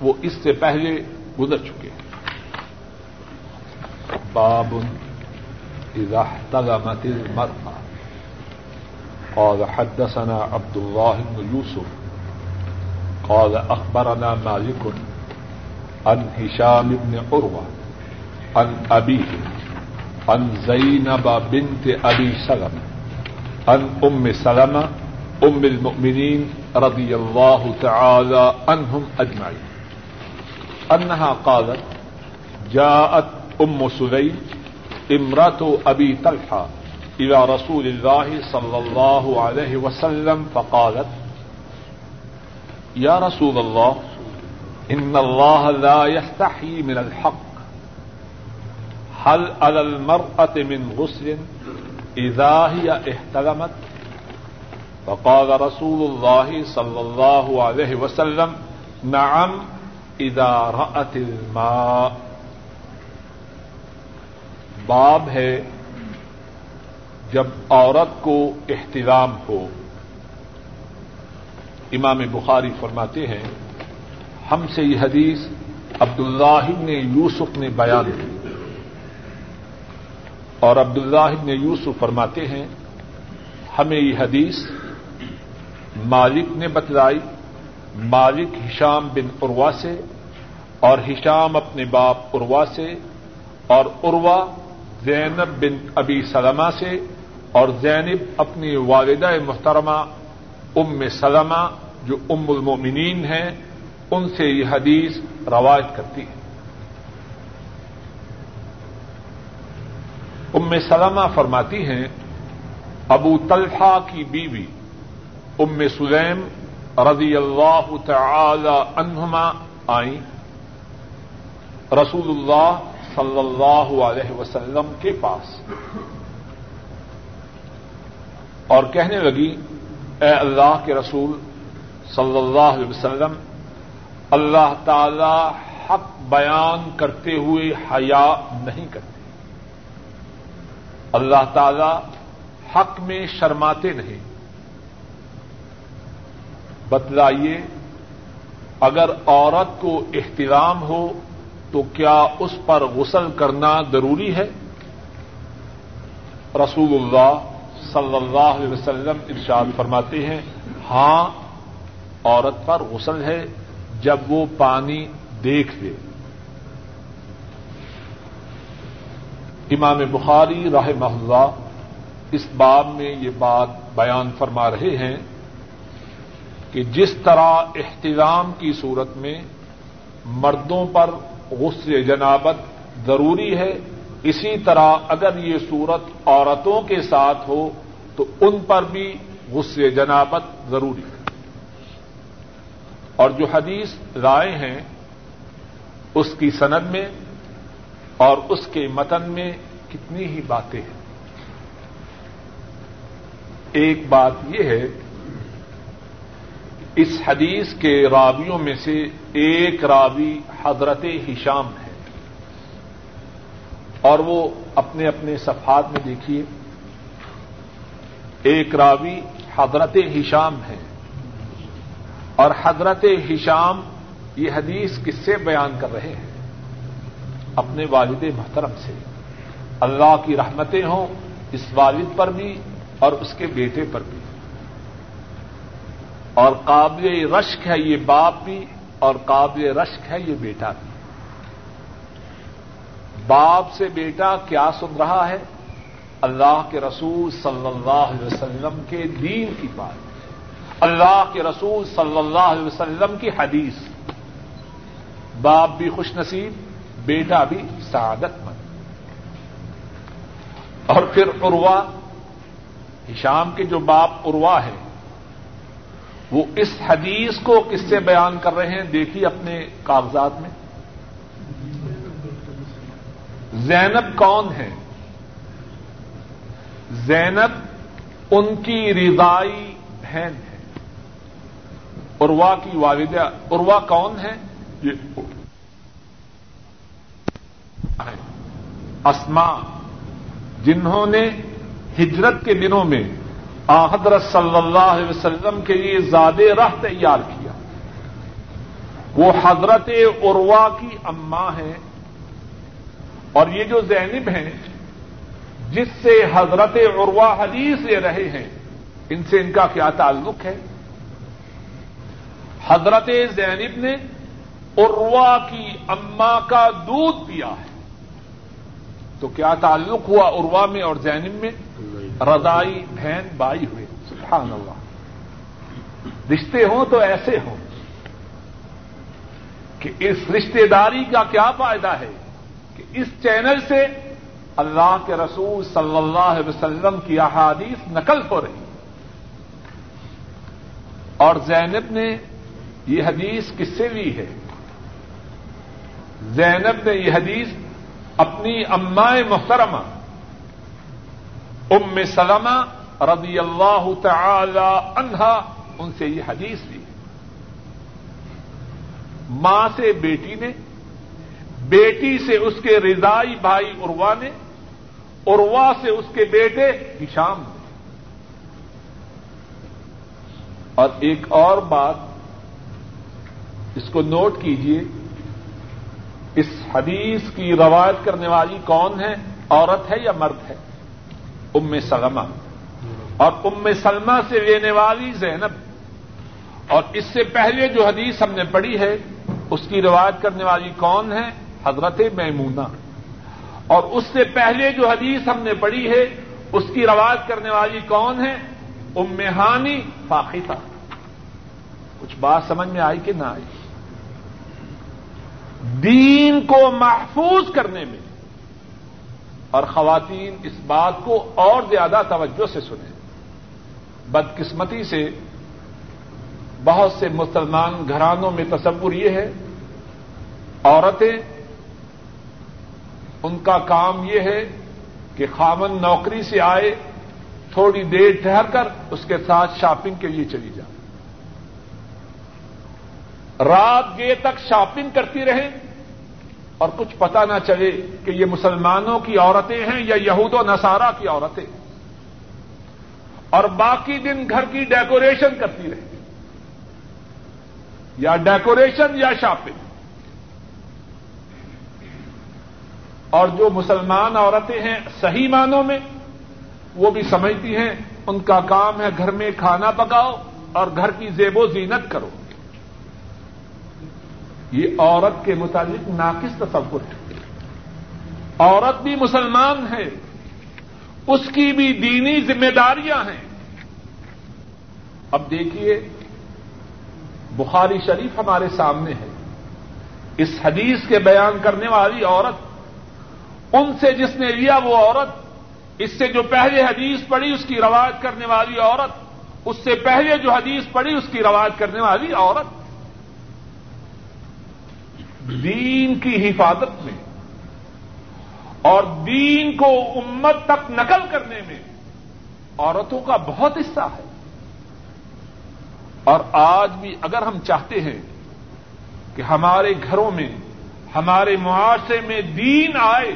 وہ اس سے پہلے گزر چکے ہیں۔ باب اذا احتلمت المرأة۔ قال حدثنا عبد الله بن يوسف۔ قال أخبرنا مالك عن هشام بن عروة، عن أبيه. عن زينب بنت أبي سلمة، عن أم سلمة، أم المؤمنين رضي الله تعالى عنهم أجمعين. أنها قالت جاءت أم سليم امرأة أبي طلحة إلى رسول الله صلى الله عليه وسلم فقالت یا رسول اللہ ان اللہ لا يستحي من الحق هل على المرأة من غسل اذا هي احتلمت فقال رسول الله صلى الله عليه وسلم، نعم اذا رأت الماء. باب ہے، جب عورت کو احتلام ہو۔ امام بخاری فرماتے ہیں، ہم سے یہ حدیث عبد اللہ نے یوسف نے بیان کی۔ اور عبد اللہ نے یوسف فرماتے ہیں، ہمیں یہ حدیث مالک نے بتلائی، مالک ہشام بن اروا سے اور ہشام اپنے باپ اروا سے اور اروا زینب بن ابی سلمہ سے اور زینب اپنی والدہ محترمہ ام سلمہ جو ام المومنین ہیں، ان سے یہ حدیث روایت کرتی ہے ام سلمہ فرماتی ہیں، ابو طلحہ کی بیوی، ام سلیم رضی اللہ تعالی عنہما آئیں۔ رسول اللہ صلی اللہ علیہ وسلم کے پاس۔ اور کہنے لگی، اے اللہ کے رسول صلی اللہ علیہ وسلم، اللہ تعالی حق بیان کرتے ہوئے حیا نہیں کرتے اللہ تعالی حق میں شرماتے نہیں۔ بتلائیے، اگر عورت کو احترام ہو تو کیا اس پر غسل کرنا ضروری ہے؟ رسول اللہ صلی اللہ علیہ وسلم ارشاد فرماتے ہیں ہاں عورت پر غسل ہے جب وہ پانی دیکھ لے۔ امام بخاری راہ محلہ اس باب میں یہ بات بیان فرما رہے ہیں کہ جس طرح احتجام کی صورت میں مردوں پر غسل جنابت ضروری ہے، اسی طرح اگر یہ صورت عورتوں کے ساتھ ہو تو ان پر بھی غسل جنابت ضروری ہے۔ اور جو حدیث رائے ہیں اس کی سند میں اور اس کے متن میں کتنی ہی باتیں ہیں۔ ایک بات یہ ہے اس حدیث کے راویوں میں سے ایک راوی حضرت ہشام ہے۔ اور وہ اپنے اپنے صفحات میں دیکھیے۔ ایک راوی حضرت ہشام ہے۔ اور حضرت ہشام یہ حدیث کس سے بیان کر رہے ہیں؟ اپنے والد محترم سے۔ اللہ کی رحمتیں ہوں اس والد پر بھی اور اس کے بیٹے پر بھی۔ اور قابل رشک ہے یہ باپ بھی اور قابل رشک ہے یہ بیٹا بھی۔ باپ سے بیٹا کیا سن رہا ہے؟ اللہ کے رسول صلی اللہ علیہ وسلم کے دین کی بات۔ اللہ کے رسول صلی اللہ علیہ وسلم کی حدیث۔ باپ بھی خوش نصیب۔ بیٹا بھی سعادت مند۔ اور پھر عروا ہشام کے جو باپ اروا ہے وہ اس حدیث کو کس سے بیان کر رہے ہیں دیکھیے اپنے کاغذات میں؟ زینب کون ہے؟ زینب ان کی رضائی بہن ہے۔ اروا کی والدہ اروا کون ہے؟ یہ اسما جنہوں نے ہجرت کے دنوں میں حضرت صلی اللہ علیہ وسلم کے لیے زیادہ راہ تیار کیا۔ وہ حضرت عروا کی اماں ہیں۔ اور یہ جو زینب ہیں، جس سے حضرت عروا حدیث لے رہے ہیں، ان سے ان کا کیا تعلق ہے؟ حضرت زینب نے عروا کی اماں کا دودھ پیا ہے۔ تو کیا تعلق ہوا عروا میں اور زینب میں؟ رضائی بہن بائی ہوئے۔ سبحان اللہ۔ رشتے ہوں تو ایسے ہوں کہ اس رشتے داری کا کیا فائدہ ہے کہ اس چینل سے اللہ کے رسول صلی اللہ علیہ وسلم کی احادیث نقل ہو رہی اور زینب نے یہ حدیث کس سے لی ہے؟ زینب نے یہ حدیث اپنی امائے محترمہ ام سلمہ رضی اللہ تعالی عنہا، ان سے یہ حدیث لی۔ ماں سے بیٹی نے، بیٹی سے اس کے رضائی بھائی اروا نے اروا سے اس کے بیٹے ہشام نے۔ اور ایک اور بات اس کو نوٹ کیجیے اس حدیث کی روایت کرنے والی کون ہے؟ عورت ہے یا مرد ہے؟ ام سلمہ۔ اور ام سلمہ سے لینے والی زینب۔ اور اس سے پہلے جو حدیث ہم نے پڑھی ہے، اس کی روایت کرنے والی کون ہے؟ حضرت میمونہ۔ اور اس سے پہلے جو حدیث ہم نے پڑھی ہے، اس کی روایت کرنے والی کون ہے؟ ام ہانی کچھ بات سمجھ میں آئی کہ نہ آئی؟ دین کو محفوظ کرنے میں اور خواتین اس بات کو اور زیادہ توجہ سے سنیں۔ بدقسمتی سے بہت سے مسلمان گھرانوں میں تصور یہ ہے، عورتیں، ان کا کام یہ ہے کہ خامن نوکری سے آئے، تھوڑی دیر ٹھہر کر اس کے ساتھ شاپنگ کے لیے چلی جائے رات گے تک شاپنگ کرتی رہیں اور کچھ پتا نہ چلے کہ یہ مسلمانوں کی عورتیں ہیں یا یہود و نصارہ کی عورتیں۔ اور باقی دن گھر کی ڈیکوریشن کرتی رہے یا ڈیکوریشن یا شاپنگ۔ اور جو مسلمان عورتیں ہیں صحیح معنوں میں، وہ بھی سمجھتی ہیں، ان کا کام ہے گھر میں کھانا پکاؤ اور گھر کی زیب و زینت کرو۔ یہ عورت کے متعلق ناقص تصور ہے۔ عورت بھی مسلمان ہے، اس کی بھی دینی ذمہ داریاں ہیں۔ اب دیکھیے، بخاری شریف ہمارے سامنے ہے۔ اس حدیث کے بیان کرنے والی عورت، ان سے جس نے لیا وہ عورت، اس سے جو پہلے حدیث پڑھی اس کی روایت کرنے والی عورت، اس سے پہلے جو حدیث پڑھی اس کی روایت کرنے والی عورت دین کی حفاظت میں اور دین کو امت تک نقل کرنے میں عورتوں کا بہت حصہ ہے۔ اور آج بھی اگر ہم چاہتے ہیں کہ ہمارے گھروں میں، ہمارے معاشرے میں دین آئے،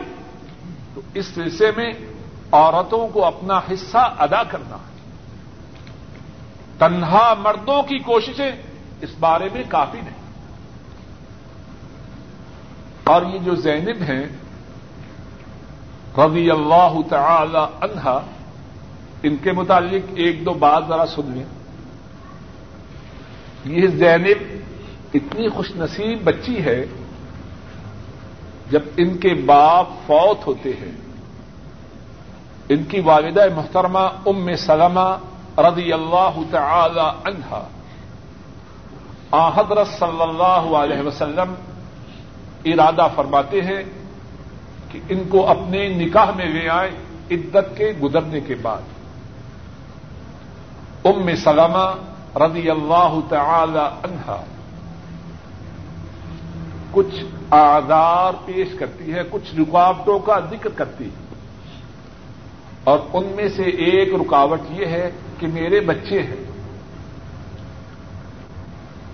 تو اس سلسلے میں عورتوں کو اپنا حصہ ادا کرنا ہے۔ تنہا مردوں کی کوششیں اس بارے میں کافی نہیں۔ اور یہ جو زینب ہیں رضی اللہ تعالی عنہا، ان کے متعلق ایک دو بات ذرا سن لیں۔ یہ زینب اتنی خوش نصیب بچی ہے، جب ان کے باپ فوت ہوتے ہیں۔ ان کی والدہ محترمہ ام سلمہ رضی اللہ تعالی عنہا، آ حضرت صلی اللہ علیہ وسلم ارادہ فرماتے ہیں کہ ان کو اپنے نکاح میں لے آئے عدت کے گزرنے کے بعد۔ ام سلمہ رضی اللہ تعالی عنہا کچھ آزار پیش کرتی ہے، کچھ رکاوٹوں کا ذکر کرتی ہے۔ اور ان میں سے ایک رکاوٹ یہ ہے کہ میرے بچے ہیں۔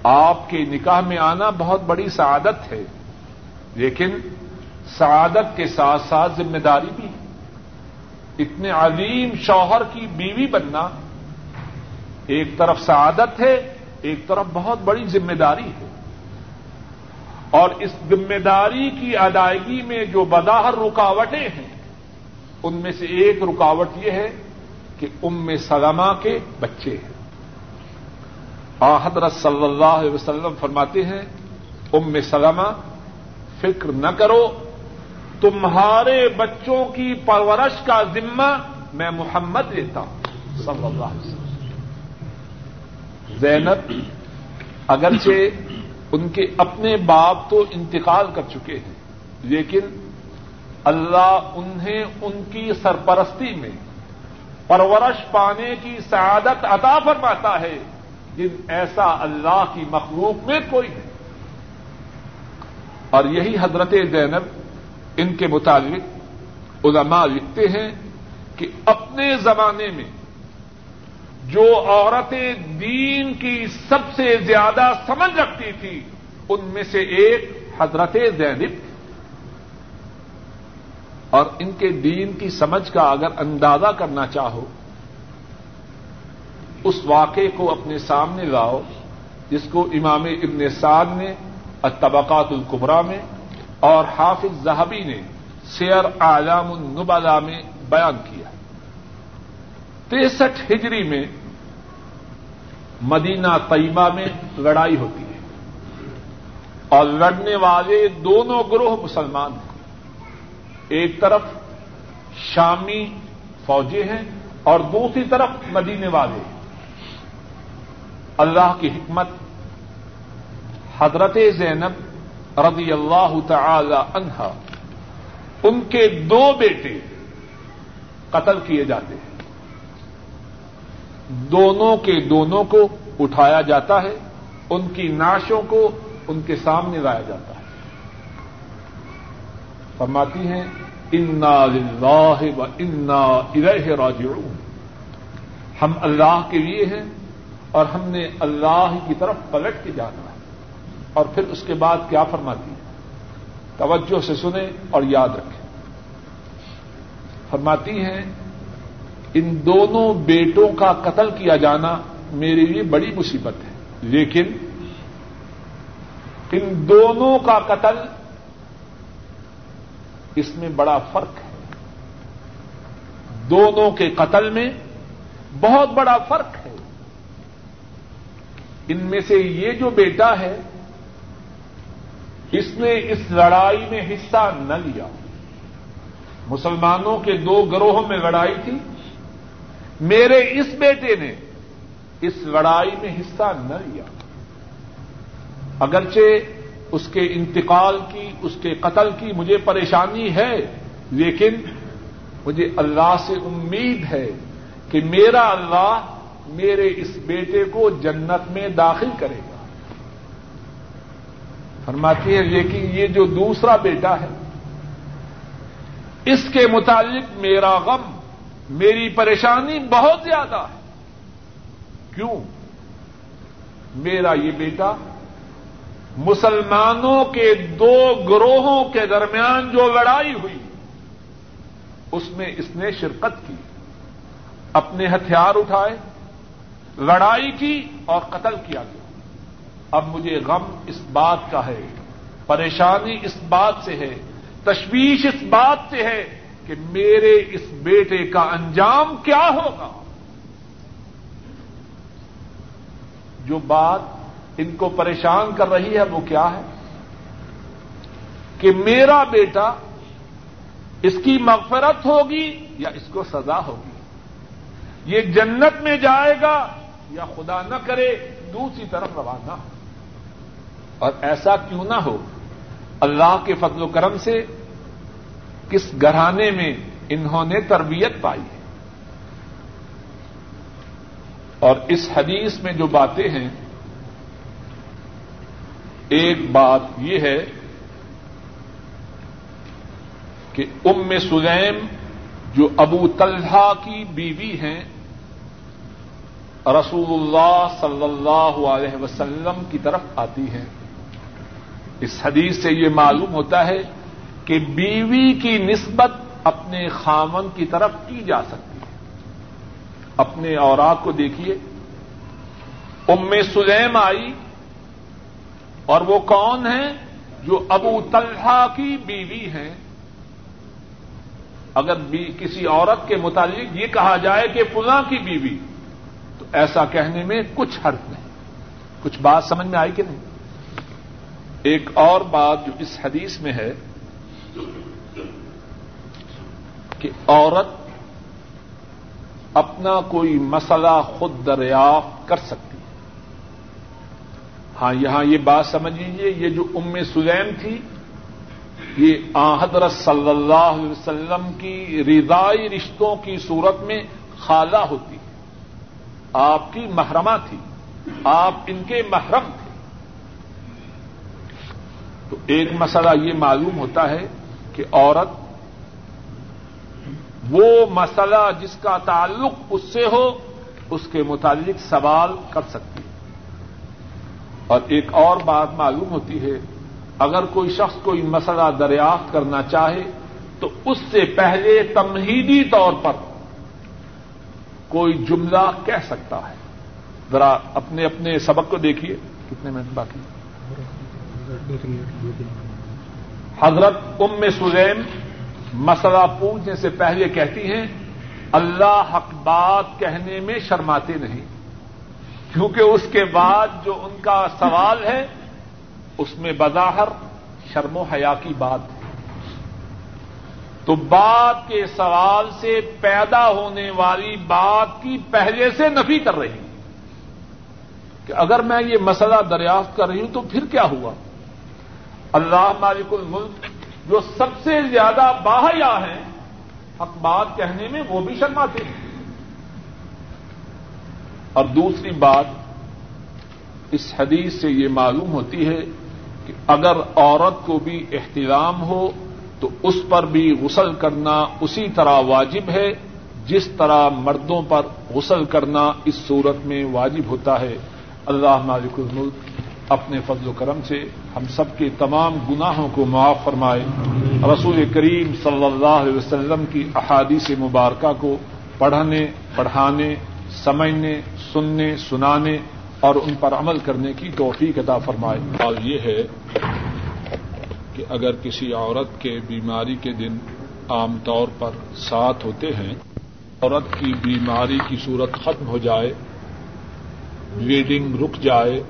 آپ کے نکاح میں آنا بہت بڑی سعادت ہے۔ لیکن سعادت کے ساتھ ساتھ ذمہ داری بھی ہے۔ اتنے عظیم شوہر کی بیوی بننا ایک طرف سعادت ہے، ایک طرف بہت بڑی ذمہ داری ہے۔ اور اس ذمہ داری کی ادائیگی میں جو بظاہر رکاوٹیں ہیں، ان میں سے ایک رکاوٹ یہ ہے کہ ام سلمہ کے بچے ہیں۔ حضرت صلی اللہ علیہ وسلم فرماتے ہیں، ام سلمہ فکر نہ کرو، تمہارے بچوں کی پرورش کا ذمہ میں محمد لیتا ہوں۔ صلی اللہ علیہ وسلم۔ زینب، اگرچہ ان کے اپنے باپ تو انتقال کر چکے ہیں، لیکن اللہ انہیں ان کی سرپرستی میں پرورش پانے کی سعادت عطا فرماتا ہے، جن ایسا اللہ کی مخلوق میں کوئی نہیں۔ اور یہی حضرت زینب ان کے مطابق علماء لکھتے ہیں کہ اپنے زمانے میں جو عورتیں دین کی سب سے زیادہ سمجھ رکھتی تھی، ان میں سے ایک حضرت زینب۔ اور ان کے دین کی سمجھ کا اگر اندازہ کرنا چاہو، اس واقعے کو اپنے سامنے لاؤ، جس کو امام ابن سعد نے الطبقات القبرا میں اور حافظ زہبی نے سیر اعلام النبلا میں بیان کیا۔ تریسٹھ ہجری میں مدینہ طیبہ میں لڑائی ہوتی ہے اور لڑنے والے دونوں گروہ مسلمان ہیں۔ ایک طرف شامی فوجی ہیں اور دوسری طرف مدینے والے ہیں۔ اللہ کی حکمت حضرت زینب رضی اللہ تعالی عنہا، ان کے دو بیٹے قتل کیے جاتے ہیں۔ دونوں کے دونوں کو اٹھایا جاتا ہے، ان کی ناشوں کو ان کے سامنے لایا جاتا ہے۔ فرماتی ہیں، انا لاہ و انا ارح راجعون۔ ہم اللہ کے لیے ہیں اور ہم نے اللہ کی طرف پلٹ کے جانا ہے۔ اور پھر اس کے بعد کیا فرماتی ہے؟ توجہ سے سنیں اور یاد رکھیں۔ فرماتی ہیں، ان دونوں بیٹوں کا قتل کیا جانا میرے لیے بڑی مصیبت ہے، لیکن ان دونوں کا قتل اس میں بڑا فرق ہے۔ دونوں کے قتل میں بہت بڑا فرق ہے۔ ان میں سے یہ جو بیٹا ہے اس نے اس لڑائی میں حصہ نہ لیا۔ مسلمانوں کے دو گروہوں میں لڑائی تھی۔ میرے اس بیٹے نے اس لڑائی میں حصہ نہ لیا۔ اگرچہ اس کے انتقال کی، اس کے قتل کی مجھے پریشانی ہے، لیکن مجھے اللہ سے امید ہے کہ میرا اللہ میرے اس بیٹے کو جنت میں داخل کرے گا۔ فرماتی ہے لیکن یہ جو دوسرا بیٹا ہے، اس کے متعلق میرا غم، میری پریشانی بہت زیادہ ہے۔ کیوں؟ میرا یہ بیٹا مسلمانوں کے دو گروہوں کے درمیان جو لڑائی ہوئی، اس میں اس نے شرکت کی، اپنے ہتھیار اٹھائے، لڑائی کی اور قتل کیا گیا۔ اب مجھے غم اس بات کا ہے، پریشانی اس بات سے ہے، تشویش اس بات سے ہے کہ میرے اس بیٹے کا انجام کیا ہوگا۔ جو بات ان کو پریشان کر رہی ہے وہ کیا ہے؟ کہ میرا بیٹا اس کی مغفرت ہوگی یا اس کو سزا ہوگی؟ یہ جنت میں جائے گا یا خدا نہ کرے، دوسری طرف روانہ ہو۔ اور ایسا کیوں نہ ہو اللہ کے فضل و کرم سے کس گھرانے میں انہوں نے تربیت پائی ہے؟ اور اس حدیث میں جو باتیں ہیں، ایک بات یہ ہے کہ ام سلیم جو ابو طلحہ کی بیوی ہیں، رسول اللہ صلی اللہ علیہ وسلم کی طرف آتی ہیں۔ اس حدیث سے یہ معلوم ہوتا ہے کہ بیوی کی نسبت اپنے خامن کی طرف کی جا سکتی ہے۔ اپنے اوراق کو دیکھیے۔ ام سلیم آئی اور وہ کون ہیں جو ابو طلحہ کی بیوی ہیں؟ اگر بھی کسی عورت کے متعلق یہ کہا جائے کہ فلاں کی بیوی، تو ایسا کہنے میں کچھ حرف نہیں۔ کچھ بات سمجھ میں آئی کہ نہیں؟ ایک اور بات جو اس حدیث میں ہے کہ عورت اپنا کوئی مسئلہ خود دریافت کر سکتی ہے۔ ہاں یہاں یہ بات سمجھ لیجیے یہ جو ام سلیم تھی، یہ حضرت صلی اللہ علیہ وسلم کی ردائی رشتوں کی صورت میں خالہ ہوتی۔ ہے آپ کی محرمہ تھی۔ آپ ان کے محرم تھے۔ تو ایک مسئلہ یہ معلوم ہوتا ہے کہ عورت وہ مسئلہ جس کا تعلق اس سے ہو، اس کے متعلق سوال کر سکتی ہے۔ اور ایک اور بات معلوم ہوتی ہے، اگر کوئی شخص کوئی مسئلہ دریافت کرنا چاہے، تو اس سے پہلے تمہیدی طور پر کوئی جملہ کہہ سکتا ہے۔ ذرا اپنے اپنے سبق کو دیکھیے، کتنے منٹ باقی حضرت ام سلیم مسئلہ پوچھنے سے پہلے کہتی ہیں، اللہ حق بات کہنے میں شرماتے نہیں۔ کیونکہ اس کے بعد جو ان کا سوال ہے، اس میں بظاہر شرم و حیا کی بات ہے۔ تو بات کے سوال سے پیدا ہونے والی بات کی پہلے سے نفی کر رہی ہوں کہ اگر میں یہ مسئلہ دریافت کر رہی ہوں تو پھر کیا ہوا؟ اللہ مالک الملک جو سب سے زیادہ باحیا ہیں، حق بات کہنے میں وہ بھی شرماتے ہیں۔ اور دوسری بات، اس حدیث سے یہ معلوم ہوتی ہے کہ اگر عورت کو بھی احترام ہو، تو اس پر بھی غسل کرنا اسی طرح واجب ہے، جس طرح مردوں پر غسل کرنا اس صورت میں واجب ہوتا ہے۔ اللہ مالک الملک اپنے فضل و کرم سے ہم سب کے تمام گناہوں کو معاف فرمائے۔ رسول کریم صلی اللہ علیہ وسلم کی احادیث مبارکہ کو پڑھنے، پڑھانے، سمجھنے، سننے، سنانے اور ان پر عمل کرنے کی توفیق عطا فرمائے۔ سوال یہ ہے کہ اگر کسی عورت کے بیماری کے دن عام طور پر ساتھ ہوتے ہیں، عورت کی بیماری کی صورت ختم ہو جائے بلیڈنگ رک جائے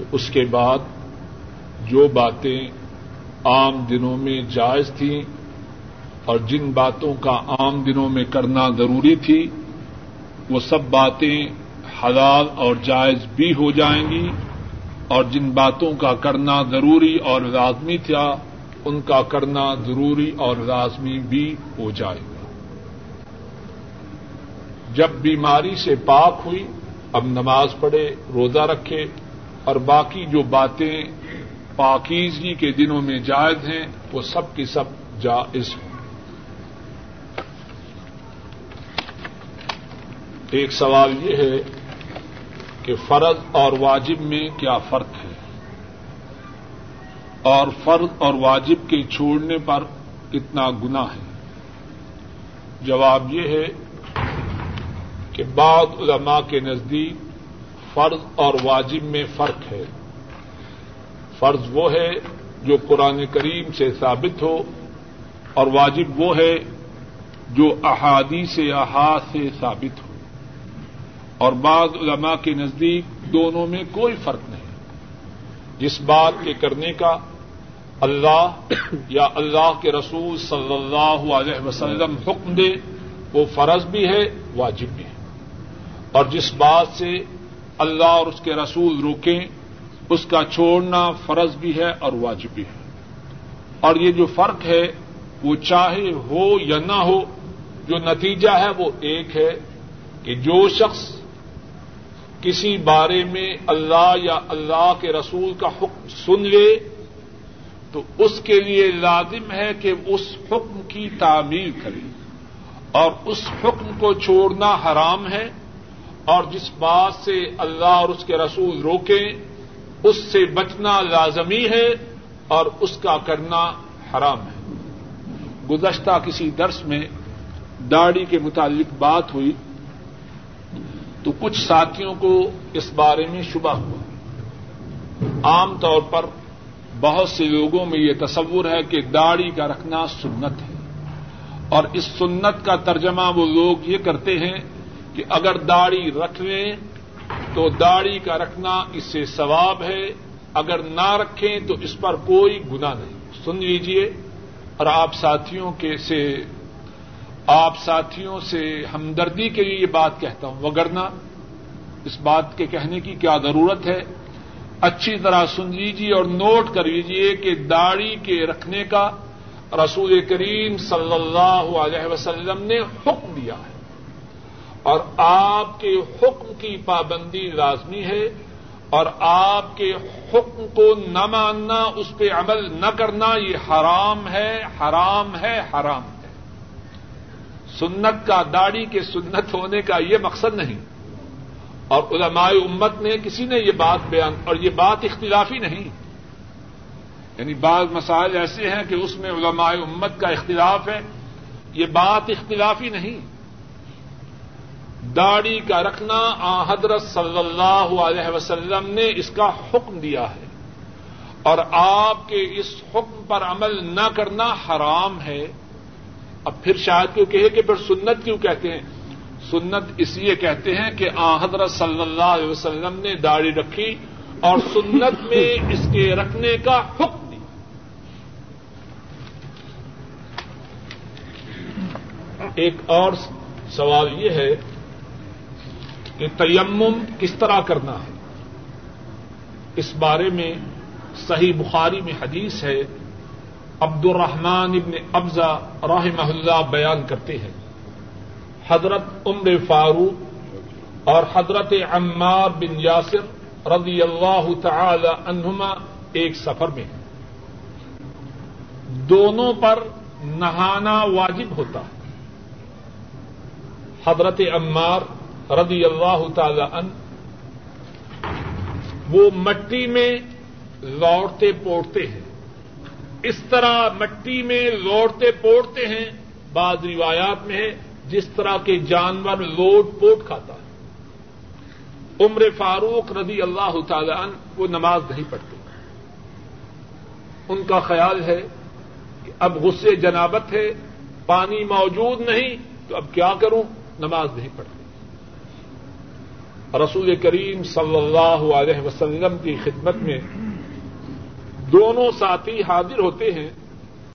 تو اس کے بعد جو باتیں عام دنوں میں جائز تھیں اور جن باتوں کا عام دنوں میں کرنا ضروری تھی، وہ سب باتیں حلال اور جائز بھی ہو جائیں گی اور جن باتوں کا کرنا ضروری اور لازمی تھا، ان کا کرنا ضروری اور لازمی بھی ہو جائے گا۔ جب بیماری سے پاک ہوئی، اب نماز پڑھے، روزہ رکھے اور باقی جو باتیں پاکیزگی کے دنوں میں جائز ہیں، وہ سب کی سب جائز ہیں۔ ایک سوال یہ ہے کہ فرض اور واجب میں کیا فرق ہے؟ اور فرض اور واجب کے چھوڑنے پر کتنا گنا ہے؟ جواب یہ ہے کہ بعض علماء کے نزدیک فرض اور واجب میں فرق ہے۔ فرض وہ ہے جو قرآن کریم سے ثابت ہو اور واجب وہ ہے جو احادی سے احاط سے ثابت ہو۔ اور بعض علماء کے نزدیک دونوں میں کوئی فرق نہیں۔ جس بات کے کرنے کا اللہ یا اللہ کے رسول صلی اللہ علیہ وسلم حکم دے، وہ فرض بھی ہے، واجب بھی ہے۔ اور جس بات سے اللہ اور اس کے رسول روکیں، اس کا چھوڑنا فرض بھی ہے اور واجب بھی ہے۔ اور یہ جو فرق ہے، وہ چاہے ہو یا نہ ہو، جو نتیجہ ہے وہ ایک ہے کہ جو شخص کسی بارے میں اللہ یا اللہ کے رسول کا حکم سن لے، تو اس کے لیے لازم ہے کہ اس حکم کی تعمیر کرے۔ اور اس حکم کو چھوڑنا حرام ہے اور جس بات سے اللہ اور اس کے رسول روکیں، اس سے بچنا لازمی ہے اور اس کا کرنا حرام ہے۔ گزشتہ کسی درس میں داڑھی کے متعلق بات ہوئی تو کچھ ساتھیوں کو اس بارے میں شبہ ہوا۔ عام طور پر بہت سے لوگوں میں یہ تصور ہے کہ داڑھی کا رکھنا سنت ہے۔ اور اس سنت کا ترجمہ وہ لوگ یہ کرتے ہیں کہ اگر داڑھی رکھ لیں تو داڑھی کا رکھنا اس سے ثواب ہے، اگر نہ رکھیں تو اس پر کوئی گنا نہیں۔ سن لیجیے اور آپ ساتھیوں کے سے، آپ ساتھیوں سے ہمدردی کے لیے یہ بات کہتا ہوں۔ وگرنا اس بات کے کہنے کی کیا ضرورت ہے؟ اچھی طرح سن لیجیے اور نوٹ کر لیجیے کہ داڑھی کے رکھنے کا رسول کریم صلی اللہ علیہ وسلم نے حکم دیا ہے۔ اور آپ کے حکم کی پابندی لازمی ہے اور آپ کے حکم کو نہ ماننا، اس پہ عمل نہ کرنا، یہ حرام ہے حرام ہے حرام ہے۔ سنت کا داڑھی کے سنت ہونے کا یہ مقصد نہیں۔ اور علماء امت نے، کسی نے یہ بات بیان، اور یہ بات اختلافی نہیں۔ یعنی بعض مسائل ایسے ہیں کہ اس میں علماء امت کا اختلاف ہے، یہ بات اختلافی نہیں۔ داڑھی کا رکھنا آ حضرت صلی اللہ علیہ وسلم نے اس کا حکم دیا ہے۔ اور آپ کے اس حکم پر عمل نہ کرنا حرام ہے۔ اب پھر شاید کیوں کہے کہ پھر سنت کیوں کہتے ہیں؟ سنت اس لیے کہتے ہیں کہ آ حضرت صلی اللہ علیہ وسلم نے داڑھی رکھی اور سنت میں اس کے رکھنے کا حکم دیا۔ ایک اور سوال یہ ہے کہ تیمم کس طرح کرنا ہے؟ اس بارے میں صحیح بخاری میں حدیث ہے عبد الرحمان ابن ابزا رحمہ اللہ بیان کرتے ہیں۔ حضرت عمر فاروق اور حضرت عمار بن یاسر رضی اللہ تعالی عنہما ایک سفر میں دونوں پر نہانا واجب ہوتا ہے۔ حضرت عمار رضی اللہ تعالی ان وہ مٹی میں لوڑتے پوڑتے ہیں۔ اس طرح مٹی میں لوڑتے پوڑتے ہیں، بعض روایات میں ہے، جس طرح کے جانور لوٹ پوٹ کھاتا ہے۔ عمر فاروق رضی اللہ تعالی ان وہ نماز نہیں پڑھتے۔ ان کا خیال ہے کہ اب غصے جنابت ہے، پانی موجود نہیں، تو اب کیا کروں؟ نماز نہیں پڑھتے۔ رسول کریم صلی اللہ علیہ وسلم کی خدمت میں دونوں ساتھی حاضر ہوتے ہیں